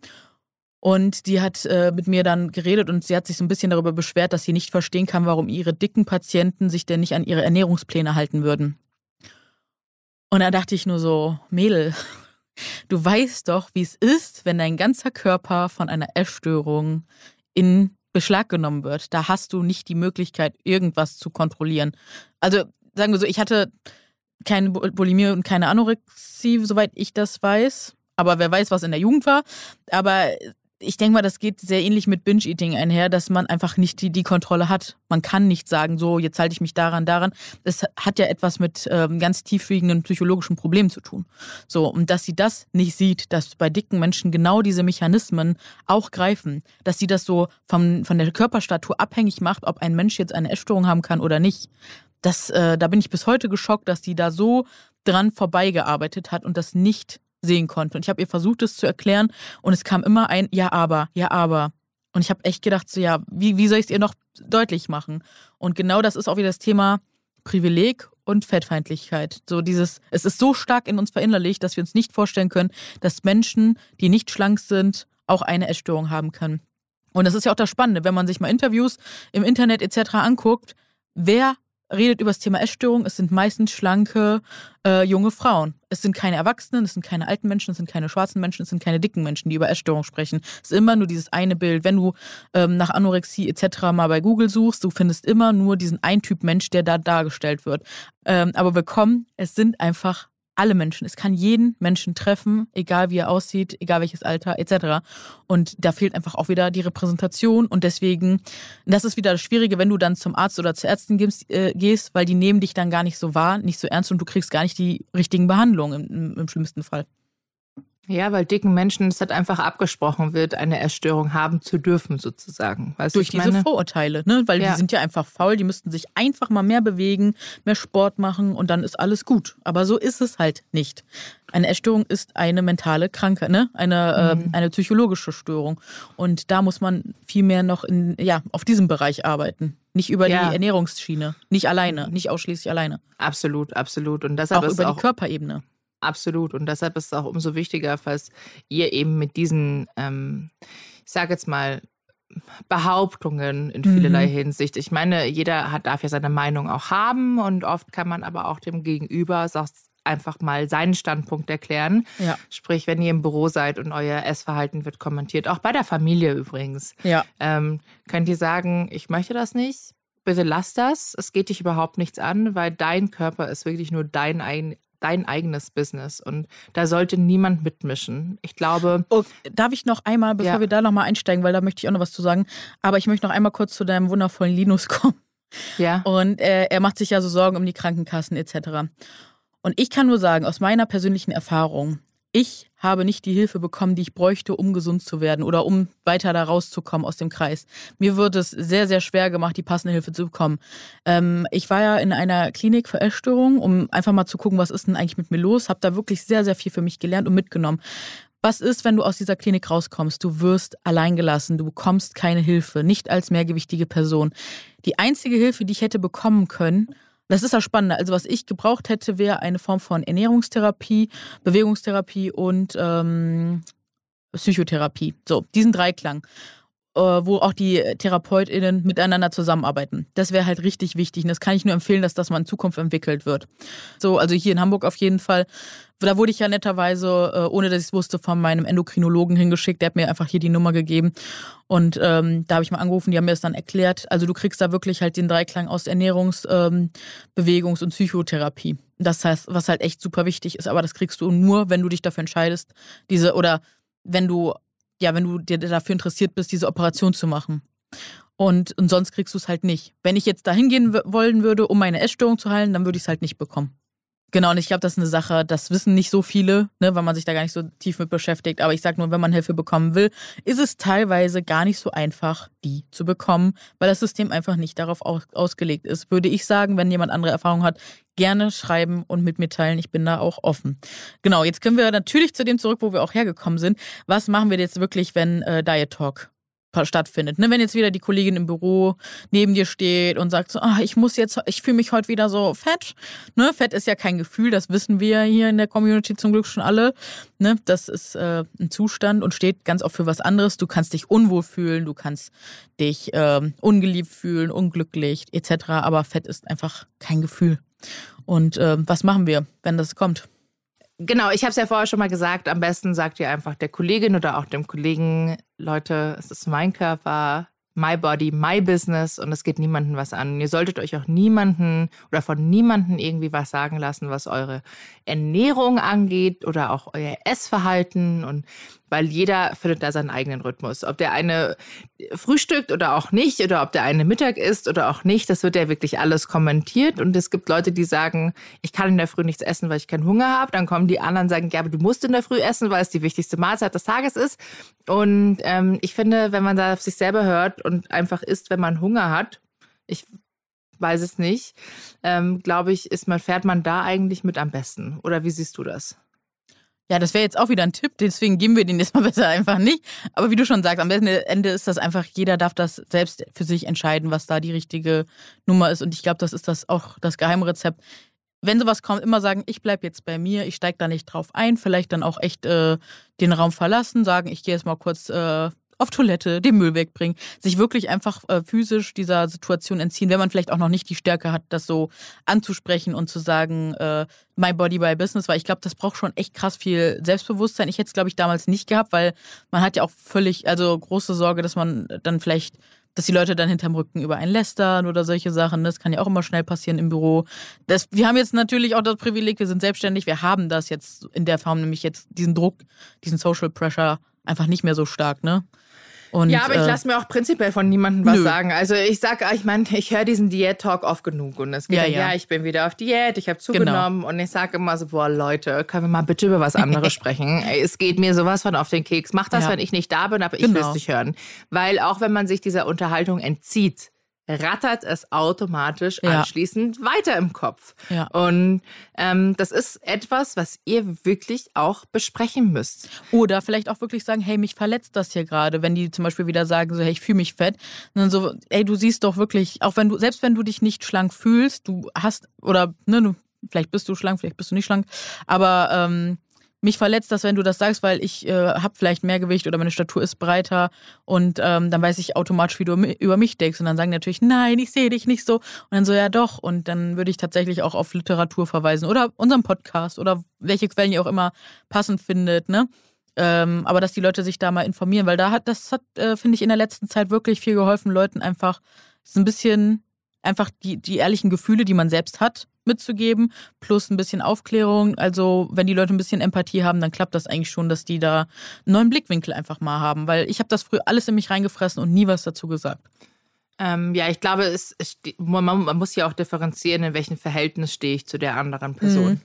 Und die hat äh, mit mir dann geredet und sie hat sich so ein bisschen darüber beschwert, dass sie nicht verstehen kann, warum ihre dicken Patienten sich denn nicht an ihre Ernährungspläne halten würden. Und da dachte ich nur so, Mädel, <laughs> du weißt doch, wie es ist, wenn dein ganzer Körper von einer Essstörung in Beschlag genommen wird, da hast du nicht die Möglichkeit, irgendwas zu kontrollieren. Also sagen wir so, ich hatte keine Bulimie und keine Anorexie, soweit ich das weiß. Aber wer weiß, was in der Jugend war. Aber ich denke mal, das geht sehr ähnlich mit Binge-Eating einher, dass man einfach nicht die, die Kontrolle hat. Man kann nicht sagen, so, jetzt halte ich mich daran, daran. Das hat ja etwas mit ähm, ganz tiefwiegenden psychologischen Problemen zu tun. So, und dass sie das nicht sieht, dass bei dicken Menschen genau diese Mechanismen auch greifen, dass sie das so vom, von der Körperstatur abhängig macht, ob ein Mensch jetzt eine Essstörung haben kann oder nicht. Das, äh, da bin ich bis heute geschockt, dass die da so dran vorbeigearbeitet hat und das nicht sehen konnte. Und ich habe ihr versucht, es zu erklären und es kam immer ein Ja, aber, ja, aber. Und ich habe echt gedacht, so ja, wie, wie soll ich es ihr noch deutlich machen? Und genau das ist auch wieder das Thema Privileg und Fettfeindlichkeit. So dieses, es ist so stark in uns verinnerlicht, dass wir uns nicht vorstellen können, dass Menschen, die nicht schlank sind, auch eine Essstörung haben können. Und das ist ja auch das Spannende, wenn man sich mal Interviews im Internet etc. anguckt, wer redet über das Thema Essstörung. Es sind meistens schlanke äh, junge Frauen. Es sind keine Erwachsenen, es sind keine alten Menschen, es sind keine schwarzen Menschen, es sind keine dicken Menschen, die über Essstörung sprechen. Es ist immer nur dieses eine Bild. Wenn du ähm, nach Anorexie etc. mal bei Google suchst, du findest immer nur diesen ein Typ Mensch, der da dargestellt wird. Ähm, aber willkommen, es sind einfach alle Menschen. Es kann jeden Menschen treffen, egal wie er aussieht, egal welches Alter, etc. Und da fehlt einfach auch wieder die Repräsentation. Und deswegen, das ist wieder das Schwierige, wenn du dann zum Arzt oder zur Ärztin gehst, äh, gehst weil die nehmen dich dann gar nicht so wahr, nicht so ernst und du kriegst gar nicht die richtigen Behandlungen im, im schlimmsten Fall. Ja, weil dicken Menschen es halt einfach abgesprochen wird, eine Essstörung haben zu dürfen, sozusagen. Weißt Durch diese? Vorurteile, ne? Weil ja. die sind ja einfach faul, die müssten sich einfach mal mehr bewegen, mehr Sport machen und dann ist alles gut. Aber so ist es halt nicht. Eine Essstörung ist eine mentale Krankheit, ne? Eine, mhm. ähm, eine psychologische Störung. Und da muss man viel mehr noch in, ja, auf diesem Bereich arbeiten. Nicht über ja. die Ernährungsschiene. Nicht alleine, nicht ausschließlich alleine. Absolut, absolut. Und deshalb auch über auch die Körperebene. Absolut. Und deshalb ist es auch umso wichtiger, falls ihr eben mit diesen, ähm, ich sage jetzt mal, Behauptungen in vielerlei mhm. Hinsicht. Ich meine, jeder hat, darf ja seine Meinung auch haben und oft kann man aber auch dem Gegenüber einfach mal seinen Standpunkt erklären. Ja. Sprich, wenn ihr im Büro seid und euer Essverhalten wird kommentiert, auch bei der Familie übrigens, ja. ähm, könnt ihr sagen, ich möchte das nicht. Bitte lass das. Es geht dich überhaupt nichts an, weil dein Körper ist wirklich nur dein dein eigenes Business und da sollte niemand mitmischen. Ich glaube. Oh, darf ich noch einmal, bevor ja. wir da nochmal einsteigen, weil da möchte ich auch noch was zu sagen, aber ich möchte noch einmal kurz zu deinem wundervollen Linus <laughs> kommen. Ja. Und äh, er macht sich ja so Sorgen um die Krankenkassen etc. Und ich kann nur sagen, aus meiner persönlichen Erfahrung, ich habe nicht die Hilfe bekommen, die ich bräuchte, um gesund zu werden oder um weiter da rauszukommen aus dem Kreis. Mir wird es sehr, sehr schwer gemacht, die passende Hilfe zu bekommen. Ähm, ich war ja in einer Klinik für Essstörungen, um einfach mal zu gucken, was ist denn eigentlich mit mir los. Habe da wirklich sehr, sehr viel für mich gelernt und mitgenommen. Was ist, wenn du aus dieser Klinik rauskommst? Du wirst alleingelassen, du bekommst keine Hilfe, nicht als mehrgewichtige Person. Die einzige Hilfe, die ich hätte bekommen können, das ist das Spannende. Also was ich gebraucht hätte, wäre eine Form von Ernährungstherapie, Bewegungstherapie und ähm, Psychotherapie. So, diesen Dreiklang. Äh, wo auch die TherapeutInnen miteinander zusammenarbeiten. Das wäre halt richtig wichtig. Und das kann ich nur empfehlen, dass das mal in Zukunft entwickelt wird. So, also hier in Hamburg auf jeden Fall. Da wurde ich ja netterweise, äh, ohne dass ich es wusste, von meinem Endokrinologen hingeschickt. Der hat mir einfach hier die Nummer gegeben. Und ähm, da habe ich mal angerufen, die haben mir das dann erklärt. Also du kriegst da wirklich halt den Dreiklang aus Ernährungs-, ähm, Bewegungs- und Psychotherapie. Das heißt, was halt echt super wichtig ist, aber das kriegst du nur, wenn du dich dafür entscheidest, diese oder wenn du ja, wenn du dir dafür interessiert bist, diese Operation zu machen. Und, und sonst kriegst du es halt nicht. Wenn ich jetzt dahin gehen wollen würde, um meine Essstörung zu heilen, dann würde ich es halt nicht bekommen. Genau, und ich glaube, das ist eine Sache, das wissen nicht so viele, ne, weil man sich da gar nicht so tief mit beschäftigt. Aber ich sage nur, wenn man Hilfe bekommen will, ist es teilweise gar nicht so einfach, die zu bekommen, weil das System einfach nicht darauf aus ausgelegt ist. Würde ich sagen, wenn jemand andere Erfahrungen hat, gerne schreiben und mit mir teilen. Ich bin da auch offen. Genau, jetzt können wir natürlich zu dem zurück, wo wir auch hergekommen sind. Was machen wir jetzt wirklich, wenn äh, Diet Talk stattfindet. Ne? Wenn jetzt wieder die Kollegin im Büro neben dir steht und sagt so, ah, ich muss jetzt, ich fühle mich heute wieder so fett. Ne? Fett ist ja kein Gefühl, das wissen wir hier in der Community zum Glück schon alle. Ne? Das ist äh, ein Zustand und steht ganz oft für was anderes. Du kannst dich unwohl fühlen, du kannst dich äh, ungeliebt fühlen, unglücklich etc. Aber Fett ist einfach kein Gefühl. Und äh, was machen wir, wenn das kommt? Genau, ich habe es ja vorher schon mal gesagt, am besten sagt ihr einfach der Kollegin oder auch dem Kollegen, Leute, es ist mein Körper, my body, my business und es geht niemandem was an. Ihr solltet euch auch niemanden oder von niemandem irgendwie was sagen lassen, was eure Ernährung angeht oder auch euer Essverhalten. Und weil jeder findet da seinen eigenen Rhythmus. Ob der eine frühstückt oder auch nicht, oder ob der eine Mittag isst oder auch nicht, das wird ja wirklich alles kommentiert. Und es gibt Leute, die sagen, ich kann in der Früh nichts essen, weil ich keinen Hunger habe. Dann kommen die anderen und sagen, ja, aber du musst in der Früh essen, weil es die wichtigste Mahlzeit des Tages ist. Und ähm, ich finde, wenn man da auf sich selber hört und einfach isst, wenn man Hunger hat, ich weiß es nicht, ähm, glaube ich, ist man, fährt man da eigentlich mit am besten. Oder wie siehst du das? Ja, das wäre jetzt auch wieder ein Tipp, deswegen geben wir den jetzt mal <laughs> besser einfach nicht. Aber wie du schon sagst, am Ende ist das einfach, jeder darf das selbst für sich entscheiden, was da die richtige Nummer ist. Und ich glaube, das ist das auch das Geheimrezept. Wenn sowas kommt, immer sagen, ich bleibe jetzt bei mir, ich steige da nicht drauf ein, vielleicht dann auch echt äh, den Raum verlassen, sagen, ich gehe jetzt mal kurz äh, auf Toilette, den Müll wegbringen, sich wirklich einfach äh, physisch dieser Situation entziehen, wenn man vielleicht auch noch nicht die Stärke hat, das so anzusprechen und zu sagen, äh, my body, my business, weil ich glaube, das braucht schon echt krass viel Selbstbewusstsein. Ich hätte es, glaube ich, damals nicht gehabt, weil man hat ja auch völlig, also große Sorge, dass man dann vielleicht dass die Leute dann hinterm Rücken über einen lästern oder solche Sachen. Das kann ja auch immer schnell passieren im Büro. Das, wir haben jetzt natürlich auch das Privileg, wir sind selbstständig, wir haben das jetzt in der Form, nämlich jetzt diesen Druck, diesen Social Pressure einfach nicht mehr so stark, ne? Und, ja, aber ich äh, lasse mir auch prinzipiell von niemandem was nö. sagen. Also ich sage, ich meine, ich höre diesen Diät-Talk oft genug und es geht ja, dann, ja. ja, ich bin wieder auf Diät, ich habe genau. zugenommen genau. und ich sage immer so, boah Leute, können wir mal bitte über was anderes <laughs> sprechen? Es geht mir sowas von auf den Keks. Mach das, ja. wenn ich nicht da bin, aber ich genau. will es nicht hören. Weil auch wenn man sich dieser Unterhaltung entzieht, rattert es automatisch ja. anschließend weiter im Kopf. Ja. Und ähm, das ist etwas, was ihr wirklich auch besprechen müsst. Oder vielleicht auch wirklich sagen, hey, mich verletzt das hier gerade, wenn die zum Beispiel wieder sagen, so, hey, ich fühle mich fett. Und dann so, ey, du siehst doch wirklich, auch wenn du, selbst wenn du dich nicht schlank fühlst, du hast, oder ne, du, vielleicht bist du schlank, vielleicht bist du nicht schlank, aber ähm, mich verletzt das, wenn du das sagst, weil ich äh, habe vielleicht mehr Gewicht oder meine Statur ist breiter und ähm, dann weiß ich automatisch, wie du über mich denkst. Und dann sagen natürlich, nein, ich sehe dich nicht so. Und dann so, ja doch. Und dann würde ich tatsächlich auch auf Literatur verweisen oder unseren Podcast oder welche Quellen ihr auch immer passend findet, ne? Ähm, aber dass die Leute sich da mal informieren, weil da hat, das hat, äh, finde ich, in der letzten Zeit wirklich viel geholfen, Leuten einfach so ein bisschen einfach die, die ehrlichen Gefühle, die man selbst hat, mitzugeben, plus ein bisschen Aufklärung. Also wenn die Leute ein bisschen Empathie haben, dann klappt das eigentlich schon, dass die da einen neuen Blickwinkel einfach mal haben, weil ich habe das früher alles in mich reingefressen und nie was dazu gesagt. Ähm, ja, ich glaube, es, es man, man, muss ja auch differenzieren, in welchem Verhältnis stehe ich zu der anderen Person. Mhm.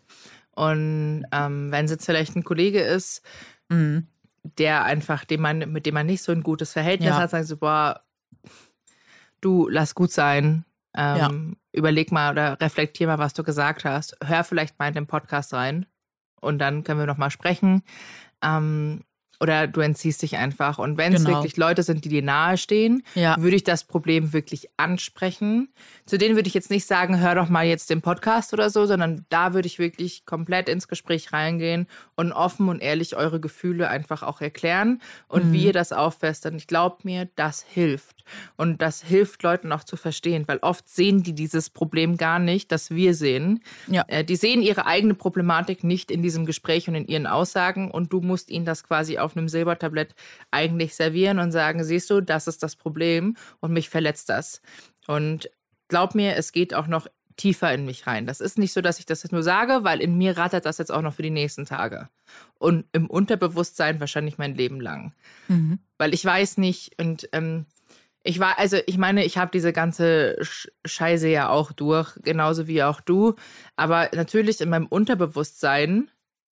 Und ähm, wenn es jetzt vielleicht ein Kollege ist, mhm. der einfach, dem man, mit dem man nicht so ein gutes Verhältnis ja. hat, sagen so, boah, du lass gut sein, ähm, ja. Überleg mal oder reflektier mal, was du gesagt hast. Hör vielleicht mal in den Podcast rein und dann können wir nochmal sprechen. Ähm, oder du entziehst dich einfach. Und wenn es genau. wirklich Leute sind, die dir nahestehen, ja. würde ich das Problem wirklich ansprechen. Zu denen würde ich jetzt nicht sagen, hör doch mal jetzt den Podcast oder so, sondern da würde ich wirklich komplett ins Gespräch reingehen und offen und ehrlich eure Gefühle einfach auch erklären und mhm. wie ihr das auffasst. Und ich glaube mir, das hilft. Und das hilft Leuten auch zu verstehen, weil oft sehen die dieses Problem gar nicht, das wir sehen. Ja. Äh, die sehen ihre eigene Problematik nicht in diesem Gespräch und in ihren Aussagen und du musst ihnen das quasi auf einem Silbertablett eigentlich servieren und sagen, siehst du, das ist das Problem und mich verletzt das. Und glaub mir, es geht auch noch tiefer in mich rein. Das ist nicht so, dass ich das jetzt nur sage, weil in mir rattert das jetzt auch noch für die nächsten Tage. Und im Unterbewusstsein wahrscheinlich mein Leben lang. Mhm. Weil ich weiß nicht, und ähm, ich war, also ich meine, ich habe diese ganze Scheiße ja auch durch, genauso wie auch du. Aber natürlich in meinem Unterbewusstsein,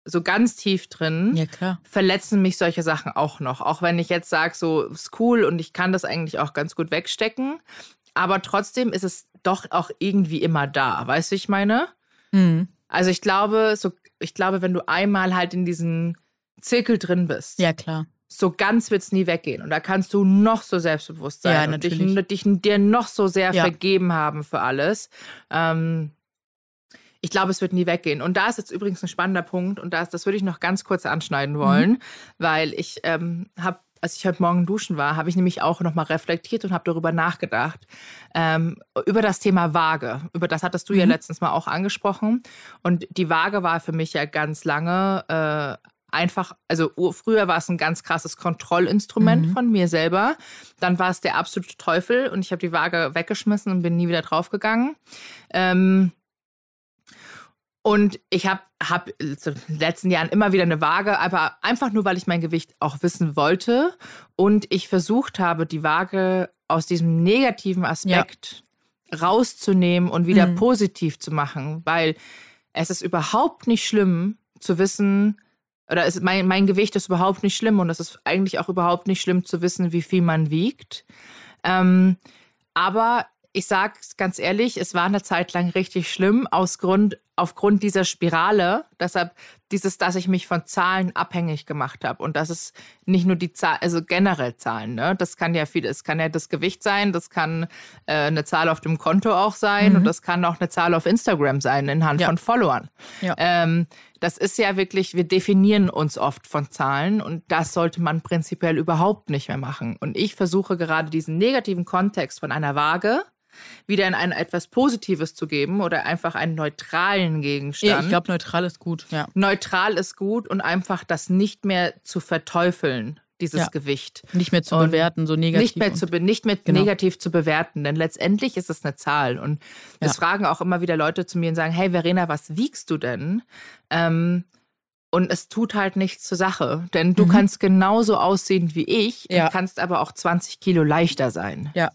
so ganz tief drin, ja, verletzen mich solche Sachen auch noch. Auch wenn ich jetzt sage, so ist cool und ich kann das eigentlich auch ganz gut wegstecken. Aber trotzdem ist es doch auch irgendwie immer da. Weißt du, ich meine? Mhm. Also ich glaube, so, ich glaube, wenn du einmal halt in diesem Zirkel drin bist. Ja, klar so ganz wird es nie weggehen. Und da kannst du noch so selbstbewusst sein ja, und dich, dich, dir noch so sehr ja. vergeben haben für alles. Ähm, ich glaube, es wird nie weggehen. Und da ist jetzt übrigens ein spannender Punkt und das, das würde ich noch ganz kurz anschneiden wollen, mhm. weil ich ähm, habe als ich heute Morgen duschen war, habe ich nämlich auch nochmal reflektiert und habe darüber nachgedacht. Ähm, über das Thema Waage. Über das hattest du mhm. ja letztens mal auch angesprochen. Und die Waage war für mich ja ganz lange äh, einfach, also früher war es ein ganz krasses Kontrollinstrument mhm. von mir selber. Dann war es der absolute Teufel und ich habe die Waage weggeschmissen und bin nie wieder draufgegangen. Ähm, Und ich habe hab in den letzten Jahren immer wieder eine Waage, aber einfach nur, weil ich mein Gewicht auch wissen wollte und ich versucht habe, die Waage aus diesem negativen Aspekt ja. rauszunehmen und wieder mhm. positiv zu machen, weil es ist überhaupt nicht schlimm zu wissen, oder ist, mein, mein Gewicht ist überhaupt nicht schlimm und es ist eigentlich auch überhaupt nicht schlimm zu wissen, wie viel man wiegt. Ähm, aber ich sage es ganz ehrlich, es war eine Zeit lang richtig schlimm aus Grund, aufgrund dieser Spirale. Deshalb dieses, dass ich mich von Zahlen abhängig gemacht habe. Und das ist nicht nur die Zahl, also generell Zahlen. Ne? Das kann ja viel, es kann ja das Gewicht sein, das kann äh, eine Zahl auf dem Konto auch sein mhm. und das kann auch eine Zahl auf Instagram sein, in Hand ja. von Followern. Ja. Ähm, das ist ja wirklich, wir definieren uns oft von Zahlen und das sollte man prinzipiell überhaupt nicht mehr machen. Und ich versuche gerade diesen negativen Kontext von einer Waage wieder in ein etwas Positives zu geben oder einfach einen neutralen Gegenstand. Ja, ich glaube, neutral ist gut. Ja. Neutral ist gut und einfach das nicht mehr zu verteufeln, dieses ja. Gewicht. Nicht mehr zu und bewerten, so negativ. Nicht mehr, zu, nicht mehr genau. negativ zu bewerten, denn letztendlich ist es eine Zahl. Und ja. es fragen auch immer wieder Leute zu mir und sagen, hey Verena, was wiegst du denn? Ähm, und es tut halt nichts zur Sache, denn du mhm. kannst genauso aussehen wie ich, ja. kannst aber auch 20 Kilo leichter sein. Ja.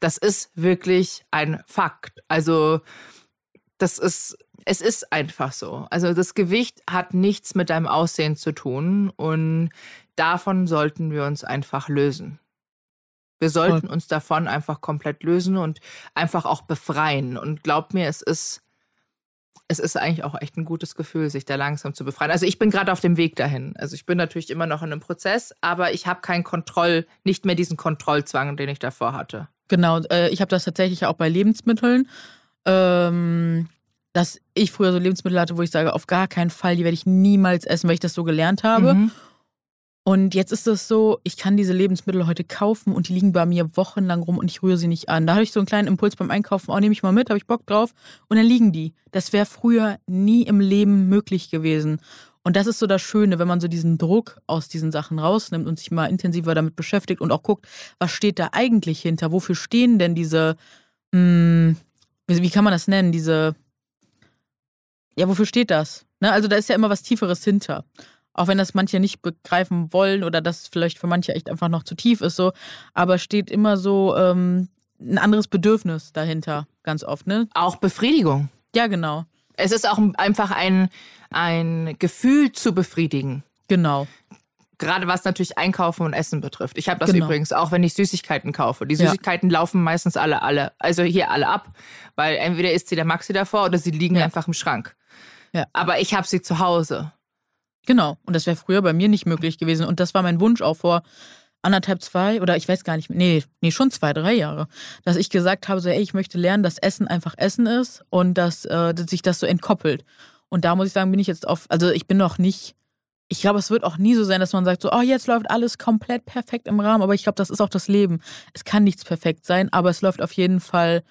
Das ist wirklich ein Fakt. Also das ist, es ist einfach so. Also das Gewicht hat nichts mit deinem Aussehen zu tun und davon sollten wir uns einfach lösen. Wir sollten uns davon einfach komplett lösen und einfach auch befreien. Und glaub mir, es ist, es ist eigentlich auch echt ein gutes Gefühl, sich da langsam zu befreien. Also ich bin gerade auf dem Weg dahin. Also ich bin natürlich immer noch in einem Prozess, aber ich habe keinen Kontroll, nicht mehr diesen Kontrollzwang, den ich davor hatte. Genau, äh, ich habe das tatsächlich auch bei Lebensmitteln. Ähm, dass ich früher so Lebensmittel hatte, wo ich sage, auf gar keinen Fall, die werde ich niemals essen, weil ich das so gelernt habe. Mhm. Und jetzt ist es so, ich kann diese Lebensmittel heute kaufen und die liegen bei mir wochenlang rum und ich rühre sie nicht an. Da habe ich so einen kleinen Impuls beim Einkaufen, oh, nehme ich mal mit, habe ich Bock drauf und dann liegen die. Das wäre früher nie im Leben möglich gewesen. Und das ist so das Schöne, wenn man so diesen Druck aus diesen Sachen rausnimmt und sich mal intensiver damit beschäftigt und auch guckt, was steht da eigentlich hinter? Wofür stehen denn diese, mh, hm, wie kann man das nennen, diese, ja, wofür steht das? Ne? Also da ist ja immer was Tieferes hinter. Auch wenn das manche nicht begreifen wollen oder das vielleicht für manche echt einfach noch zu tief ist, so. Aber steht immer so ähm, ein anderes Bedürfnis dahinter, ganz oft, ne? Auch Befriedigung. Ja, genau. Es ist auch einfach ein, ein Gefühl zu befriedigen. Genau. Gerade was natürlich Einkaufen und Essen betrifft. Ich habe das genau. übrigens auch, wenn ich Süßigkeiten kaufe. Die Süßigkeiten ja. laufen meistens alle, alle, also hier alle ab, weil entweder isst sie der Maxi davor oder sie liegen ja. einfach im Schrank. Ja. Aber ich habe sie zu Hause. Genau. Und das wäre früher bei mir nicht möglich gewesen. Und das war mein Wunsch auch vor anderthalb, zwei oder ich weiß gar nicht, nee, nee, schon zwei, drei Jahre, dass ich gesagt habe, so, ey, ich möchte lernen, dass Essen einfach Essen ist und dass, äh, dass sich das so entkoppelt. Und da muss ich sagen, bin ich jetzt auf, also ich bin noch nicht, ich glaube, es wird auch nie so sein, dass man sagt, so, oh, jetzt läuft alles komplett perfekt im Rahmen. Aber ich glaube, das ist auch das Leben. Es kann nichts perfekt sein, aber es läuft auf jeden Fall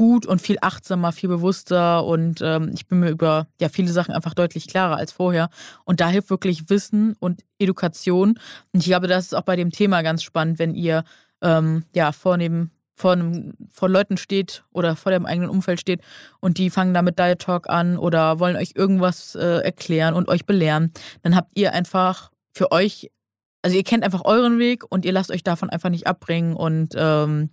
gut und viel achtsamer, viel bewusster und ähm, ich bin mir über ja viele Sachen einfach deutlich klarer als vorher. Und da hilft wirklich Wissen und Education. Und ich glaube, das ist auch bei dem Thema ganz spannend, wenn ihr ähm, ja vor dem vor, einem, vor Leuten steht oder vor dem eigenen Umfeld steht und die fangen damit Diet Talk an oder wollen euch irgendwas äh, erklären und euch belehren, dann habt ihr einfach für euch, also ihr kennt einfach euren Weg und ihr lasst euch davon einfach nicht abbringen und ähm,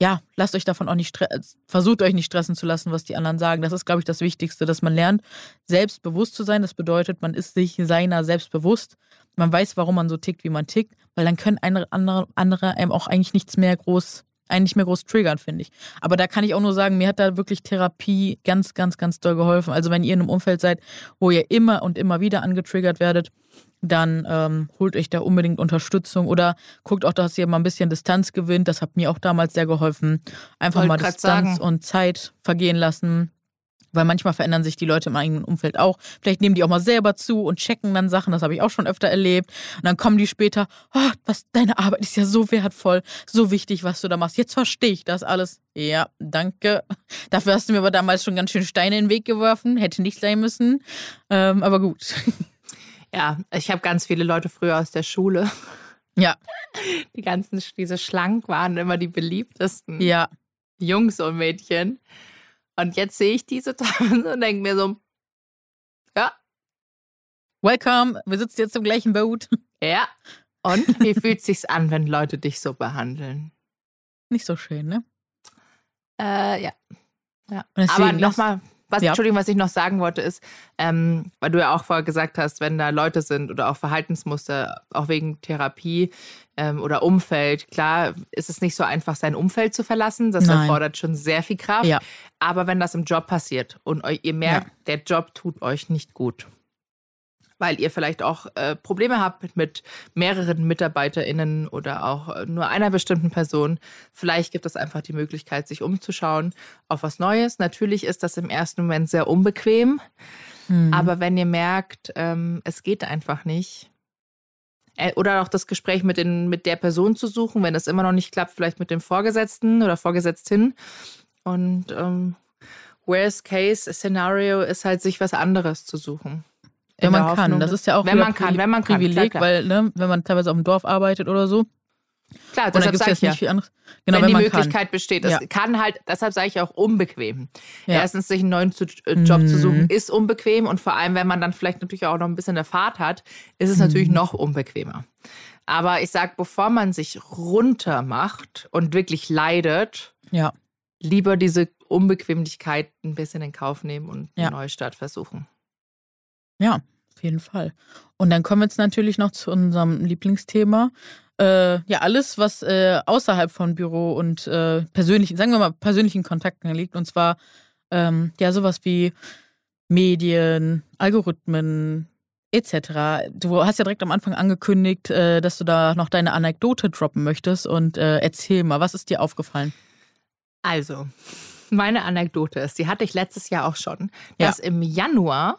ja, lasst euch davon auch nicht versucht euch nicht stressen zu lassen, was die anderen sagen. Das ist, glaube ich, das Wichtigste, dass man lernt, selbstbewusst zu sein. Das bedeutet, man ist sich seiner selbstbewusst. Man weiß, warum man so tickt, wie man tickt, weil dann können andere, andere einem auch eigentlich nichts mehr groß einen nicht mehr groß triggern, finde ich. Aber da kann ich auch nur sagen, mir hat da wirklich Therapie ganz, ganz, ganz doll geholfen. Also wenn ihr in einem Umfeld seid, wo ihr immer und immer wieder angetriggert werdet, dann ähm, holt euch da unbedingt Unterstützung oder guckt auch, dass ihr mal ein bisschen Distanz gewinnt. Das hat mir auch damals sehr geholfen. Einfach mal Distanz sagen. und Zeit vergehen lassen. Weil manchmal verändern sich die Leute im eigenen Umfeld auch. Vielleicht nehmen die auch mal selber zu und checken dann Sachen. Das habe ich auch schon öfter erlebt. Und dann kommen die später, oh, was, deine Arbeit ist ja so wertvoll, so wichtig, was du da machst. Jetzt verstehe ich das alles. Ja, danke. <laughs> Dafür hast du mir aber damals schon ganz schön Steine in den Weg geworfen. Hätte nicht sein müssen. Ähm, aber gut. <laughs> Ja, ich habe ganz viele Leute früher aus der Schule. Ja. <laughs> Die ganzen, diese schlank waren immer die beliebtesten. Ja. Jungs und Mädchen. Und jetzt sehe ich diese teilweise <laughs> und denke mir so, Ja. Welcome, wir sitzen jetzt im gleichen Boot. Ja. Und <laughs> wie fühlt sich's an, wenn Leute dich so behandeln? Nicht so schön, ne? Äh, ja. ja. Aber nochmal, was, Ja. Entschuldigung, was ich noch sagen wollte, ist, ähm, weil du ja auch vorher gesagt hast, wenn da Leute sind oder auch Verhaltensmuster, auch wegen Therapie ähm, oder Umfeld, klar ist es nicht so einfach, sein Umfeld zu verlassen. Das Nein. erfordert schon sehr viel Kraft. Ja. Aber wenn das im Job passiert und ihr merkt, der Job tut euch nicht gut, weil ihr vielleicht auch äh, Probleme habt mit, mit mehreren MitarbeiterInnen oder auch äh, nur einer bestimmten Person. Vielleicht gibt es einfach die Möglichkeit, sich umzuschauen auf was Neues. Natürlich ist das im ersten Moment sehr unbequem, Mhm. aber wenn ihr merkt, ähm, es geht einfach nicht, äh, oder auch das Gespräch mit, den, mit der Person zu suchen, wenn das immer noch nicht klappt, vielleicht mit dem Vorgesetzten oder Vorgesetzten. Und ähm, Worst Case Szenario ist halt, sich was anderes zu suchen. Wenn man kann. Hoffnung, Das ist ja auch wenn man kann, Pri- wenn man kann, Privileg, klar, klar. weil ne, wenn man teilweise auf dem Dorf arbeitet oder so, Klar, deshalb gibt es sage ich ja, nicht viel anderes. Genau, wenn, wenn, die Möglichkeit besteht. Das Ja. kann halt, deshalb sage ich auch unbequem. Ja. Erstens, sich einen neuen zu, äh, Job zu suchen, Mhm. ist unbequem und vor allem, wenn man dann vielleicht natürlich auch noch ein bisschen eine Fahrt hat, ist es natürlich Mhm. noch unbequemer. Aber ich sage, bevor man sich runter macht und wirklich leidet, kann. Ja. lieber diese Unbequemlichkeit ein bisschen in Kauf nehmen und Ja. eine neue Stadt versuchen. Ja, auf jeden Fall. Und dann kommen wir jetzt natürlich noch zu unserem Lieblingsthema. Äh, ja, alles, was äh, außerhalb von Büro und äh, persönlichen, sagen wir mal, persönlichen Kontakten liegt. Und zwar ähm, ja sowas wie Medien, Algorithmen etc. Du hast ja direkt am Anfang angekündigt, äh, dass du da noch deine Anekdote droppen möchtest. Und äh, erzähl mal, was ist dir aufgefallen? Also, meine Anekdote ist, die hatte ich letztes Jahr auch schon, Ja. dass im Januar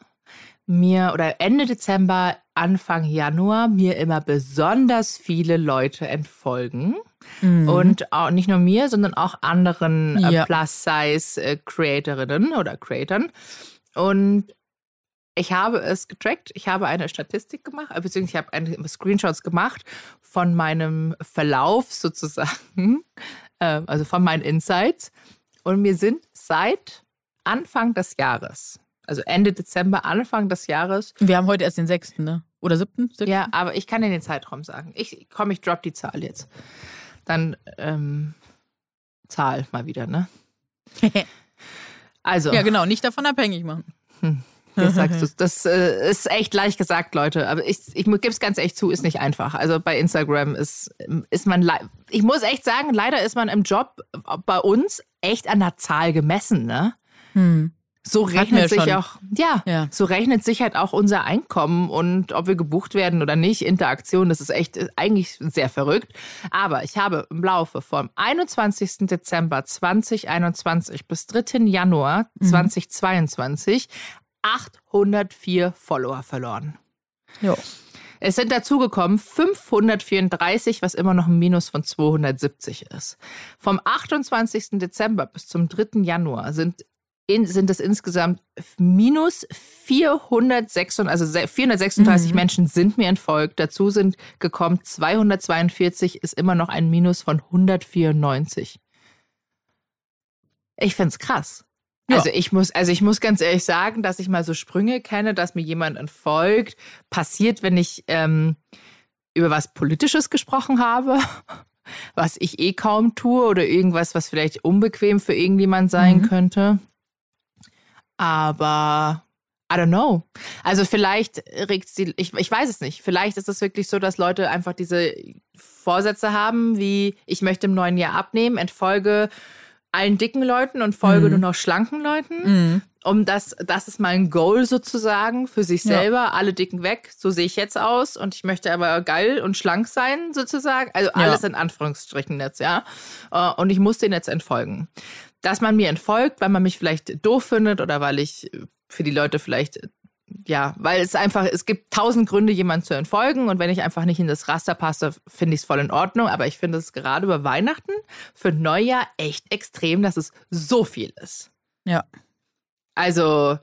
mir oder Ende Dezember, Anfang Januar mir immer besonders viele Leute entfolgen. Mhm. Und auch nicht nur mir, sondern auch anderen äh, Ja. Plus-Size-Creatorinnen oder Creatoren. Und ich habe es getrackt. Ich habe eine Statistik gemacht, äh, beziehungsweise ich habe eine Screenshots gemacht von meinem Verlauf sozusagen, <laughs> äh, also von meinen Insights. Und mir sind seit Anfang des Jahres, also Ende Dezember, Anfang des Jahres, wir haben heute erst den 6., ne? Oder 7.? 7.? ja, aber ich kann dir den Zeitraum sagen. Ich komm, ich drop die Zahl jetzt. Dann ähm, Zahl mal wieder, ne? <laughs> Also, ja, genau, nicht davon abhängig machen. jetzt sagst du Das äh, ist echt leicht gesagt, Leute. Aber ich, ich gebe es ganz echt zu, ist nicht einfach. Also bei Instagram ist, ist man, ich muss echt sagen, leider ist man im Job bei uns echt an der Zahl gemessen, ne? Hm. So rechnet sich schon. auch, ja, Ja. so rechnet sich halt auch unser Einkommen und ob wir gebucht werden oder nicht, Interaktion, das ist echt eigentlich sehr verrückt. Aber ich habe im Laufe vom 21. Dezember 2021 bis 3. Januar Mhm. 2022 804 Follower verloren. Jo. Es sind dazugekommen 534, was immer noch ein Minus von 270 ist. Vom 28. Dezember bis zum 3. Januar sind, in, sind es insgesamt minus 436, also se- 436 Mhm. Menschen sind mir entfolgt. Dazu sind gekommen 242, ist immer noch ein Minus von 194. Ich find's krass. Ja. Also ich muss, also ich muss ganz ehrlich sagen, dass ich mal so Sprünge kenne, dass mir jemand entfolgt, passiert, wenn ich ähm, über was Politisches gesprochen habe, <laughs> was ich eh kaum tue oder irgendwas, was vielleicht unbequem für irgendjemand sein Mhm. könnte. Aber I don't know. Also vielleicht regt sie, ich, ich weiß es nicht. Vielleicht ist es wirklich so, dass Leute einfach diese Vorsätze haben, wie ich möchte im neuen Jahr abnehmen, entfolge allen dicken Leuten und folge Mhm. nur noch schlanken Leuten. Mhm. Um das, das ist mein Goal sozusagen für sich Ja. selber. Alle dicken weg, so sehe ich jetzt aus und ich möchte aber geil und schlank sein sozusagen. Also alles in Anführungsstrichen jetzt, ja. Äh, Und ich muss den jetzt entfolgen. Dass man mir entfolgt, weil man mich vielleicht doof findet oder weil ich für die Leute vielleicht, ja, weil es einfach, es gibt tausend Gründe, jemanden zu entfolgen und wenn ich einfach nicht in das Raster passe, finde ich es voll in Ordnung. Aber ich finde es gerade über Weihnachten für Neujahr echt extrem, dass es so viel ist. Ja. Also,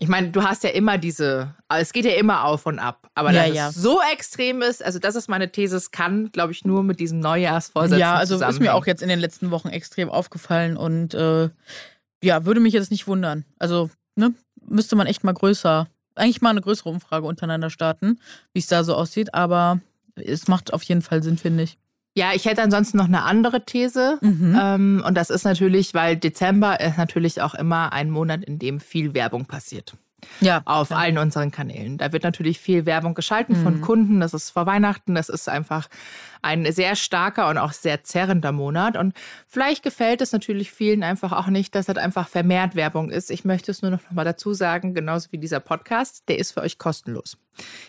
ich meine, du hast ja immer diese, es geht ja immer auf und ab. Aber Ja, dass ja. es so extrem ist, also das ist meine These, es kann, glaube ich, nur mit diesem Neujahrsvorsatz Ja, also ist mir auch jetzt in den letzten Wochen extrem aufgefallen und äh, ja, würde mich jetzt nicht wundern. Also, ne, müsste man echt mal größer eigentlich mal eine größere Umfrage untereinander starten, wie es da so aussieht. Aber es macht auf jeden Fall Sinn, finde ich. Ja, ich hätte ansonsten noch eine andere These. Mhm. Ähm, und das ist natürlich, weil Dezember ist natürlich auch immer ein Monat, in dem viel Werbung passiert. Ja. Auf ja. allen unseren Kanälen. Da wird natürlich viel Werbung geschalten mhm. von Kunden. Das ist vor Weihnachten. Das ist einfach ein sehr starker und auch sehr zerrender Monat. Und vielleicht gefällt es natürlich vielen einfach auch nicht, dass das einfach vermehrt Werbung ist. Ich möchte es nur noch mal dazu sagen, genauso wie dieser Podcast, der ist für euch kostenlos.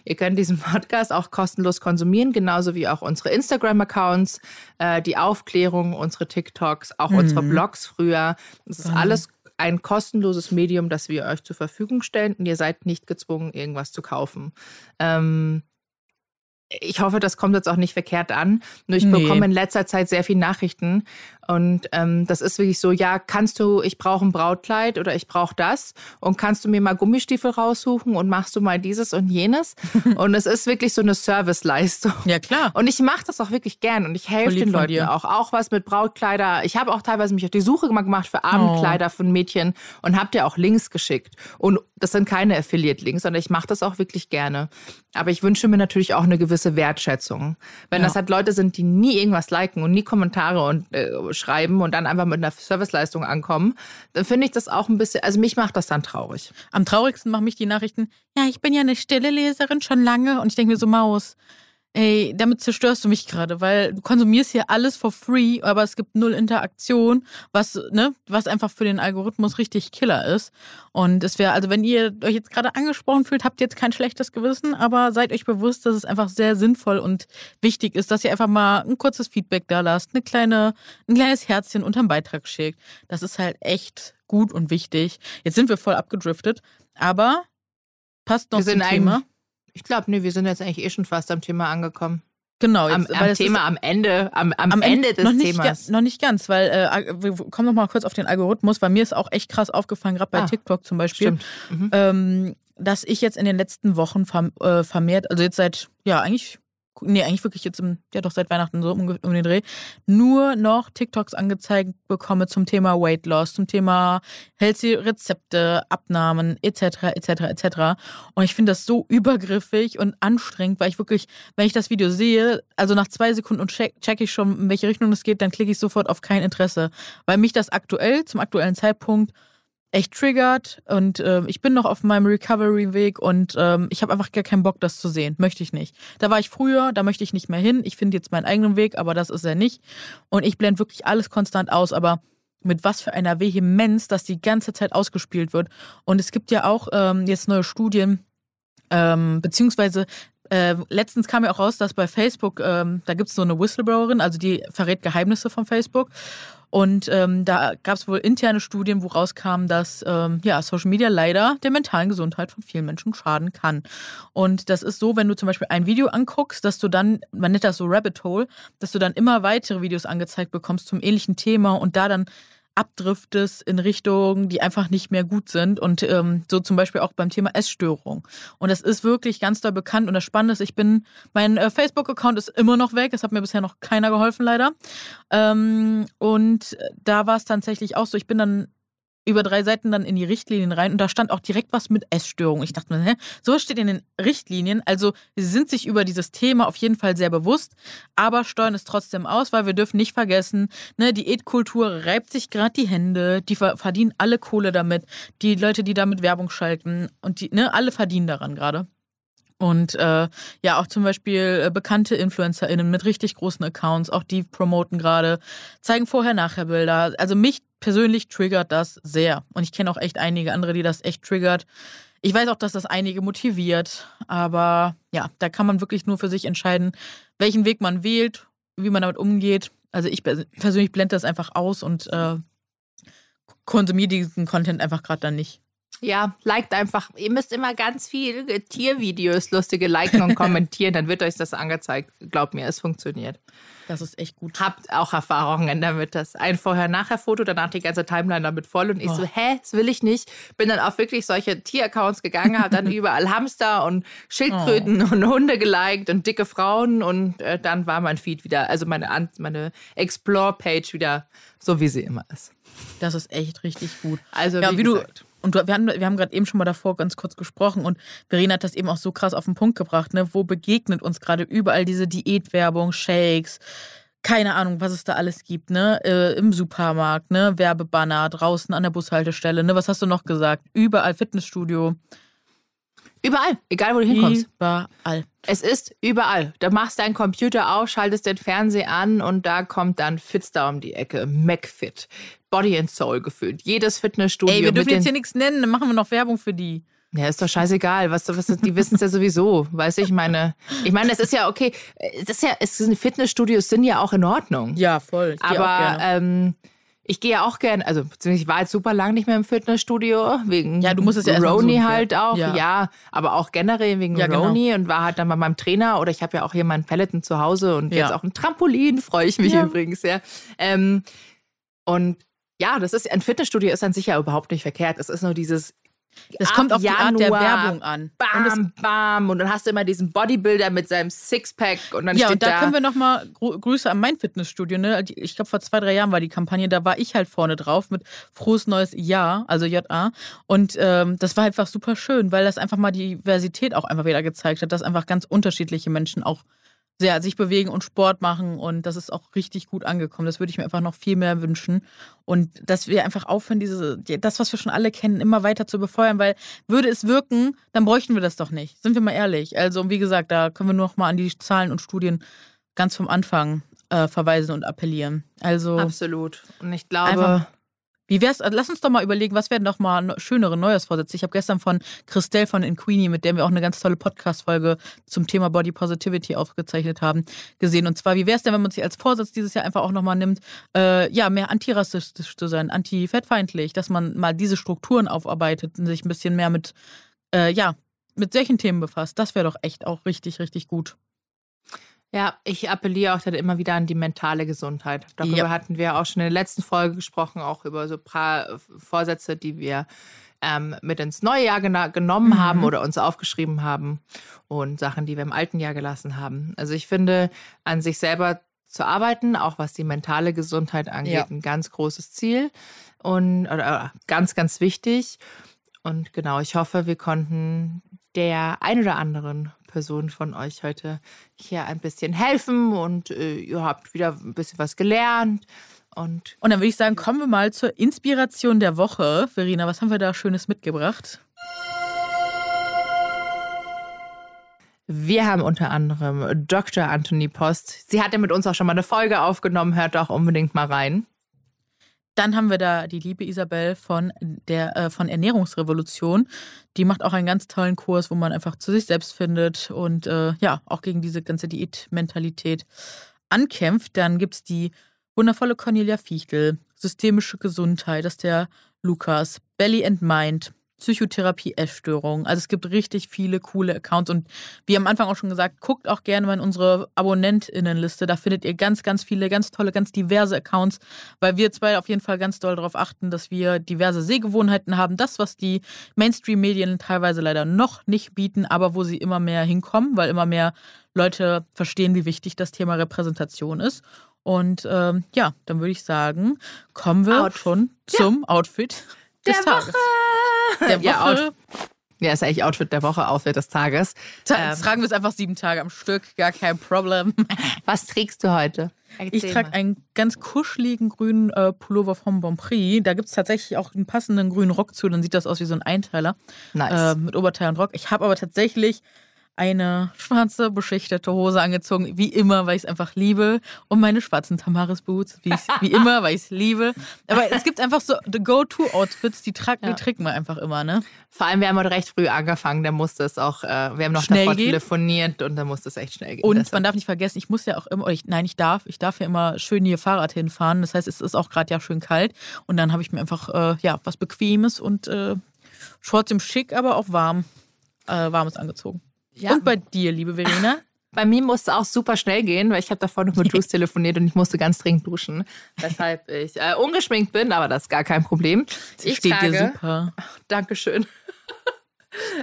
Ihr könnt diesen Podcast auch kostenlos konsumieren, genauso wie auch unsere Instagram-Accounts, äh, die Aufklärung, unsere TikToks, auch mhm. unsere Blogs früher. Das ist mhm. alles ein kostenloses Medium, das wir euch zur Verfügung stellen und ihr seid nicht gezwungen, irgendwas zu kaufen. Ähm, ich hoffe, das kommt jetzt auch nicht verkehrt an. Nur ich nee. bekomme in letzter Zeit sehr viele Nachrichten. Und ähm, das ist wirklich so, ja, kannst du, ich brauche ein Brautkleid oder ich brauche das. Und kannst du mir mal Gummistiefel raussuchen und machst du mal dieses und jenes? <laughs> und es ist wirklich so eine Serviceleistung. Ja, klar. Und ich mache das auch wirklich gern und ich helfe den Leuten auch. Auch was mit Brautkleider. Ich habe auch teilweise mich auf die Suche gemacht für Abendkleider oh. von Mädchen und habe dir auch Links geschickt. Und das sind keine Affiliate-Links, sondern ich mache das auch wirklich gerne. Aber ich wünsche mir natürlich auch eine gewisse Wertschätzung. Wenn ja. das halt Leute sind, die nie irgendwas liken und nie Kommentare und äh, schreiben und dann einfach mit einer Serviceleistung ankommen, dann finde ich das auch ein bisschen, also mich macht das dann traurig. Am traurigsten machen mich die Nachrichten, ja, ich bin ja eine stille Leserin schon lange und ich denke mir so, Maus, ey, damit zerstörst du mich gerade, weil du konsumierst hier alles for free, aber es gibt null Interaktion, was, ne, was einfach für den Algorithmus richtig Killer ist. Und es wäre, also wenn ihr euch jetzt gerade angesprochen fühlt, habt ihr jetzt kein schlechtes Gewissen, aber seid euch bewusst, dass es einfach sehr sinnvoll und wichtig ist, dass ihr einfach mal ein kurzes Feedback da lasst, eine kleine, ein kleines Herzchen unterm Beitrag schickt. Das ist halt echt gut und wichtig. Jetzt sind wir voll abgedriftet, aber passt noch zum Thema. Ich glaube, nee, wir sind jetzt eigentlich eh schon fast am Thema angekommen. Genau, jetzt, am, am Thema am Ende, am, am, am Ende, des noch nicht, Themas. noch nicht ganz, weil äh, wir kommen noch mal kurz auf den Algorithmus, weil mir ist auch echt krass aufgefallen, gerade bei ah, TikTok zum Beispiel, mhm. ähm, dass ich jetzt in den letzten Wochen äh, vermehrt, also jetzt seit ja eigentlich nee, eigentlich wirklich jetzt im, ja doch seit Weihnachten so um, um den Dreh, nur noch TikToks angezeigt bekomme zum Thema Weight Loss, zum Thema healthy Rezepte, Abnahmen etc. etc. etc. Und ich finde das so übergriffig und anstrengend, weil ich wirklich, wenn ich das Video sehe, also nach zwei Sekunden und check, check ich schon, in welche Richtung es geht, dann klicke ich sofort auf kein Interesse, weil mich das aktuell zum aktuellen Zeitpunkt echt triggert und äh, ich bin noch auf meinem Recovery-Weg und ähm, ich habe einfach gar keinen Bock, das zu sehen. Möchte ich nicht. Da war ich früher, da möchte ich nicht mehr hin. Ich finde jetzt meinen eigenen Weg, aber das ist er nicht. Und ich blende wirklich alles konstant aus, aber mit was für einer Vehemenz, dass die ganze Zeit ausgespielt wird. Und es gibt ja auch ähm, jetzt neue Studien, ähm, beziehungsweise äh, letztens kam ja auch raus, dass bei Facebook, ähm, da gibt es so eine Whistleblowerin, also die verrät Geheimnisse von Facebook. Und ähm, da gab es wohl interne Studien, wo rauskam, dass ähm, ja, Social Media leider der mentalen Gesundheit von vielen Menschen schaden kann. Und das ist so, wenn du zum Beispiel ein Video anguckst, dass du dann, man nennt das so Rabbit Hole, dass du dann immer weitere Videos angezeigt bekommst zum ähnlichen Thema und da dann abdriftest in Richtungen, die einfach nicht mehr gut sind. Und ähm, so zum Beispiel auch beim Thema Essstörung. Und das ist wirklich ganz doll bekannt. Und das Spannende ist, ich bin, mein äh, Facebook-Account ist immer noch weg. Das hat mir bisher noch keiner geholfen, leider. Ähm, und da war es tatsächlich auch so, ich bin dann über drei Seiten dann in die Richtlinien rein und da stand auch direkt was mit Essstörung. Ich dachte mir, hä, so steht in den Richtlinien. Also sie sind sich über dieses Thema auf jeden Fall sehr bewusst, aber steuern es trotzdem aus, weil wir dürfen nicht vergessen, ne, Diätkultur reibt sich gerade die Hände, die verdienen alle Kohle damit, die Leute, die damit Werbung schalten und die, ne, alle verdienen daran gerade. Und äh, ja, auch zum Beispiel äh, bekannte InfluencerInnen mit richtig großen Accounts, auch die promoten gerade, zeigen Vorher-Nachher-Bilder. Also mich persönlich triggert das sehr. Und ich kenne auch echt einige andere, die das echt triggert. Ich weiß auch, dass das einige motiviert, aber ja, da kann man wirklich nur für sich entscheiden, welchen Weg man wählt, wie man damit umgeht. Also ich persönlich blende das einfach aus und äh, konsumiere diesen Content einfach gerade dann nicht. Ja, liked einfach. Ihr müsst immer ganz viel Tiervideos, lustige liken und <laughs> kommentieren, dann wird euch das angezeigt. Glaubt mir, es funktioniert. Das ist echt gut. Habt auch Erfahrungen damit. Das ein Vorher-Nachher-Foto, danach die ganze Timeline damit voll. Und ich oh. so, hä, das will ich nicht. Bin dann auf wirklich solche Tieraccounts gegangen, habe dann <laughs> überall Hamster und Schildkröten oh. und Hunde geliked und dicke Frauen. Und äh, dann war mein Feed wieder, also meine, meine Explore-Page wieder so, wie sie immer ist. Das ist echt richtig gut. Also, ja, wie, wie du und wir haben, wir haben gerade eben schon mal davor ganz kurz gesprochen und Verena hat das eben auch so krass auf den Punkt gebracht, ne? Wo begegnet uns gerade überall diese Diätwerbung, Shakes, keine Ahnung, was es da alles gibt, ne? Äh, Im Supermarkt, ne? Werbebanner, draußen an der Bushaltestelle, ne? Was hast du noch gesagt? Überall Fitnessstudio. Überall, egal wo du hinkommst. Überall. Es ist überall. Da machst deinen Computer auf, schaltest den Fernseher an und da kommt dann Fitstar um die Ecke. McFit. Body and Soul gefühlt. Jedes Fitnessstudio. Ey, wir dürfen jetzt hier nichts nennen, dann machen wir noch Werbung für die. Ja, ist doch scheißegal. Was, was, die wissen es ja sowieso. Weiß ich meine. Ich meine, es ist ja okay. Es ist ja, es sind Fitnessstudios sind ja auch in Ordnung. Ja, voll. Ich Aber ähm, ich gehe ja auch gerne, also ich war jetzt super lang nicht mehr im Fitnessstudio, wegen ja, du musst es ja Roni halt auch, ja. ja. aber auch generell wegen ja, Roni genau. und war halt dann bei meinem Trainer oder ich habe ja auch hier meinen Peloton zu Hause und ja. jetzt auch ein Trampolin, freue ich mich übrigens, ja. Ähm, und ja, das ist ein Fitnessstudio ist an sich ja überhaupt nicht verkehrt. Es ist nur dieses das kommt auf Januar, die Art der Werbung an. Bam, und bam. Und dann hast du immer diesen Bodybuilder mit seinem Sixpack und dann ja, steht und da, da können wir nochmal Grüße an mein Fitnessstudio. Ne? Ich glaube, vor zwei, drei Jahren war die Kampagne, da war ich halt vorne drauf mit Frohes Neues Jahr, also JA. Und ähm, das war einfach super schön, weil das einfach mal die Diversität auch einfach wieder gezeigt hat, dass einfach ganz unterschiedliche Menschen auch sehr sich bewegen und Sport machen und das ist auch richtig gut angekommen. Das würde ich mir einfach noch viel mehr wünschen und dass wir einfach aufhören, diese das, was wir schon alle kennen, immer weiter zu befeuern, weil würde es wirken, dann bräuchten wir das doch nicht. Sind wir mal ehrlich. Also wie gesagt, da können wir nur noch mal an die Zahlen und Studien ganz vom Anfang äh, verweisen und appellieren. Also absolut. Und ich glaube wie wär's? Also lass uns doch mal überlegen, was wären doch mal schönere Neujahrsvorsätze. Ich habe gestern von Christelle von Inquini, mit der wir auch eine ganz tolle Podcast-Folge zum Thema Body Positivity aufgezeichnet haben, gesehen. Und zwar, wie wäre es denn, wenn man sich als Vorsatz dieses Jahr einfach auch nochmal nimmt, äh, ja, mehr antirassistisch zu sein, anti-fettfeindlich, dass man mal diese Strukturen aufarbeitet und sich ein bisschen mehr mit, äh, ja, mit solchen Themen befasst. Das wäre doch echt auch richtig, richtig gut. Ja, ich appelliere auch dann immer wieder an die mentale Gesundheit. Darüber ja. hatten wir auch schon in der letzten Folge gesprochen, auch über so ein paar Vorsätze, die wir ähm, mit ins neue Jahr genommen mhm. haben oder uns aufgeschrieben haben und Sachen, die wir im alten Jahr gelassen haben. Also ich finde, an sich selber zu arbeiten, auch was die mentale Gesundheit angeht, ja. ein ganz großes Ziel und oder, ganz, ganz wichtig. Und genau, ich hoffe, wir konnten der ein oder anderen Person von euch heute hier ein bisschen helfen und äh, ihr habt wieder ein bisschen was gelernt. Und, und dann würde ich sagen, kommen wir mal zur Inspiration der Woche. Verena, was haben wir da Schönes mitgebracht? Wir haben unter anderem Dr. Anthony Post. Sie hat ja mit uns auch schon mal eine Folge aufgenommen. Hört doch unbedingt mal rein. Dann haben wir da die liebe Isabel von der äh, von Ernährungsrevolution. Die macht auch einen ganz tollen Kurs, wo man einfach zu sich selbst findet und äh, ja, auch gegen diese ganze Diätmentalität ankämpft. Dann gibt es die wundervolle Cornelia Fichtel, systemische Gesundheit, das ist der Lukas, Belly and Mind, Psychotherapie Essstörungen. Also es gibt richtig viele coole Accounts und wie am Anfang auch schon gesagt, guckt auch gerne mal in unsere Abonnentinnenliste. Da findet ihr ganz, ganz viele, ganz tolle, ganz diverse Accounts, weil wir zwei auf jeden Fall ganz doll darauf achten, dass wir diverse Sehgewohnheiten haben. Das, was die Mainstream-Medien teilweise leider noch nicht bieten, aber wo sie immer mehr hinkommen, weil immer mehr Leute verstehen, wie wichtig das Thema Repräsentation ist. Und ähm, ja, dann würde ich sagen, kommen wir Out. schon zum ja. Outfit des der Tages. Woche. Der Woche. Ja, Out ja, ist eigentlich Outfit der Woche, Outfit des Tages. Ähm, tragen wir es einfach sieben Tage am Stück, gar kein Problem. <laughs> Was trägst du heute? Erzähl ich trage einen ganz kuscheligen grünen äh, Pullover vom Bonprix. Da gibt es tatsächlich auch einen passenden grünen Rock zu, dann sieht das aus wie so ein Einteiler. Nice. Äh, mit Oberteil und Rock. Ich habe aber tatsächlich eine schwarze beschichtete Hose angezogen, wie immer, weil ich es einfach liebe. Und meine schwarzen Tamaris Boots, wie, wie immer, weil ich es liebe. Aber es gibt einfach so the Go-To-Outfits, die, tragen, ja. die trägt man einfach immer, ne? Vor allem, wir haben heute recht früh angefangen, da musste es auch, äh, wir haben noch schnell davor gehen. telefoniert und da musste es echt schnell gehen. Und deshalb. man darf nicht vergessen, ich muss ja auch immer, ich, nein, ich darf, ich darf ja immer schön hier Fahrrad hinfahren. Das heißt, es ist auch gerade ja schön kalt. Und dann habe ich mir einfach, äh, ja, was Bequemes und äh, trotzdem schick, aber auch warm, äh, warmes angezogen. Ja. Und bei dir, liebe Verena? <laughs> Bei mir musste es auch super schnell gehen, weil ich habe davor noch mit <laughs> Juice telefoniert und ich musste ganz dringend duschen, weshalb ich äh, ungeschminkt bin, aber das ist gar kein Problem. Ich steht trage, dir super. <laughs> Dankeschön.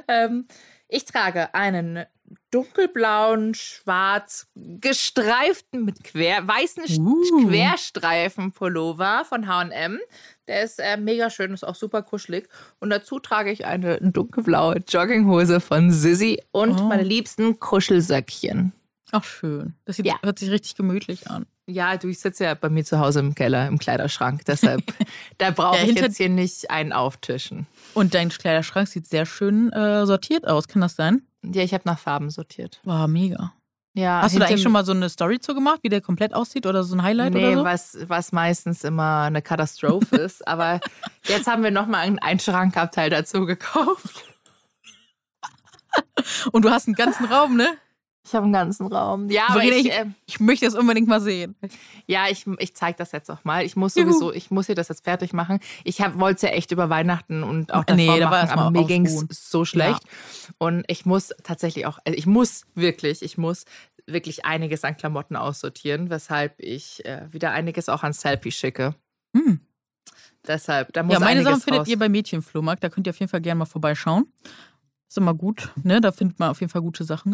ähm, ich trage einen dunkelblauen, schwarz gestreiften mit quer, weißen uh. Querstreifen Pullover von H&M. Der ist äh, mega schön, ist auch super kuschelig. Und dazu trage ich eine dunkelblaue Jogginghose von Sissy und oh. meine liebsten Kuschelsöckchen. Ach schön. Das sieht, ja. hört sich richtig gemütlich an. Ja, du, ich sitze ja bei mir zu Hause im Keller, im Kleiderschrank. Deshalb, <laughs> da brauche ich jetzt hier nicht einen auftischen. Und dein Kleiderschrank sieht sehr schön äh, sortiert aus. Kann das sein? Ja, ich habe nach Farben sortiert. Wow, mega. Ja, Hast du da eigentlich schon mal so eine Story zu gemacht, wie der komplett aussieht oder so ein Highlight nee, oder so? was, was meistens immer eine Katastrophe ist. <laughs> Aber jetzt haben wir nochmal einen Schrankabteil dazu gekauft. Und du hast einen ganzen Raum, ne? Ich habe einen ganzen Raum. Ja, aber ich, ich, äh, ich, möchte das unbedingt mal sehen. Ja, ich, ich zeige das jetzt auch mal. Ich muss sowieso, ich muss hier das jetzt fertig machen. Ich wollte es ja echt über Weihnachten und auch davor nee, da machen, aber mir ging es so schlecht. Ja. Und ich muss tatsächlich auch, also ich muss wirklich, ich muss wirklich einiges an Klamotten aussortieren, weshalb ich äh, wieder einiges auch an Selfie schicke. Hm. Deshalb, da muss Ja, meine Sachen findet ihr beim Mädchenflohmarkt. Da könnt ihr auf jeden Fall gerne mal vorbeischauen. Ist immer gut, ne? Da findet man auf jeden Fall gute Sachen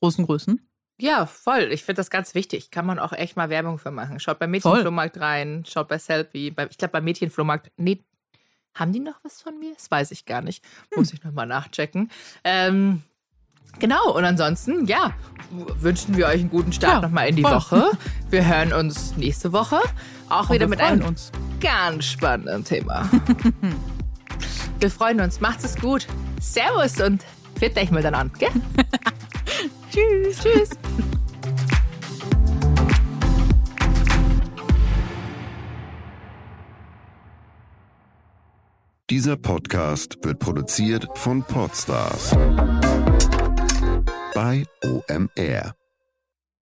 großen Größen. Ja, voll. Ich finde das ganz wichtig. Kann man auch echt mal Werbung für machen. Schaut beim Mädchenflohmarkt rein, schaut bei Selfie. ich glaube, beim Mädchenflohmarkt, nee, haben die noch was von mir? Das weiß ich gar nicht. Muss hm. ich nochmal nachchecken. Ähm, genau, und ansonsten, ja, wünschen wir euch einen guten Start ja, nochmal in die voll. Woche. Wir hören uns nächste Woche auch und wieder mit einem uns. ganz spannenden Thema. <laughs> wir freuen uns. Macht's es gut. Servus und fit euch mal dann an, gell? <laughs> Tschüss. Tschüss. Dieser Podcast wird produziert von Podstars bei OMR.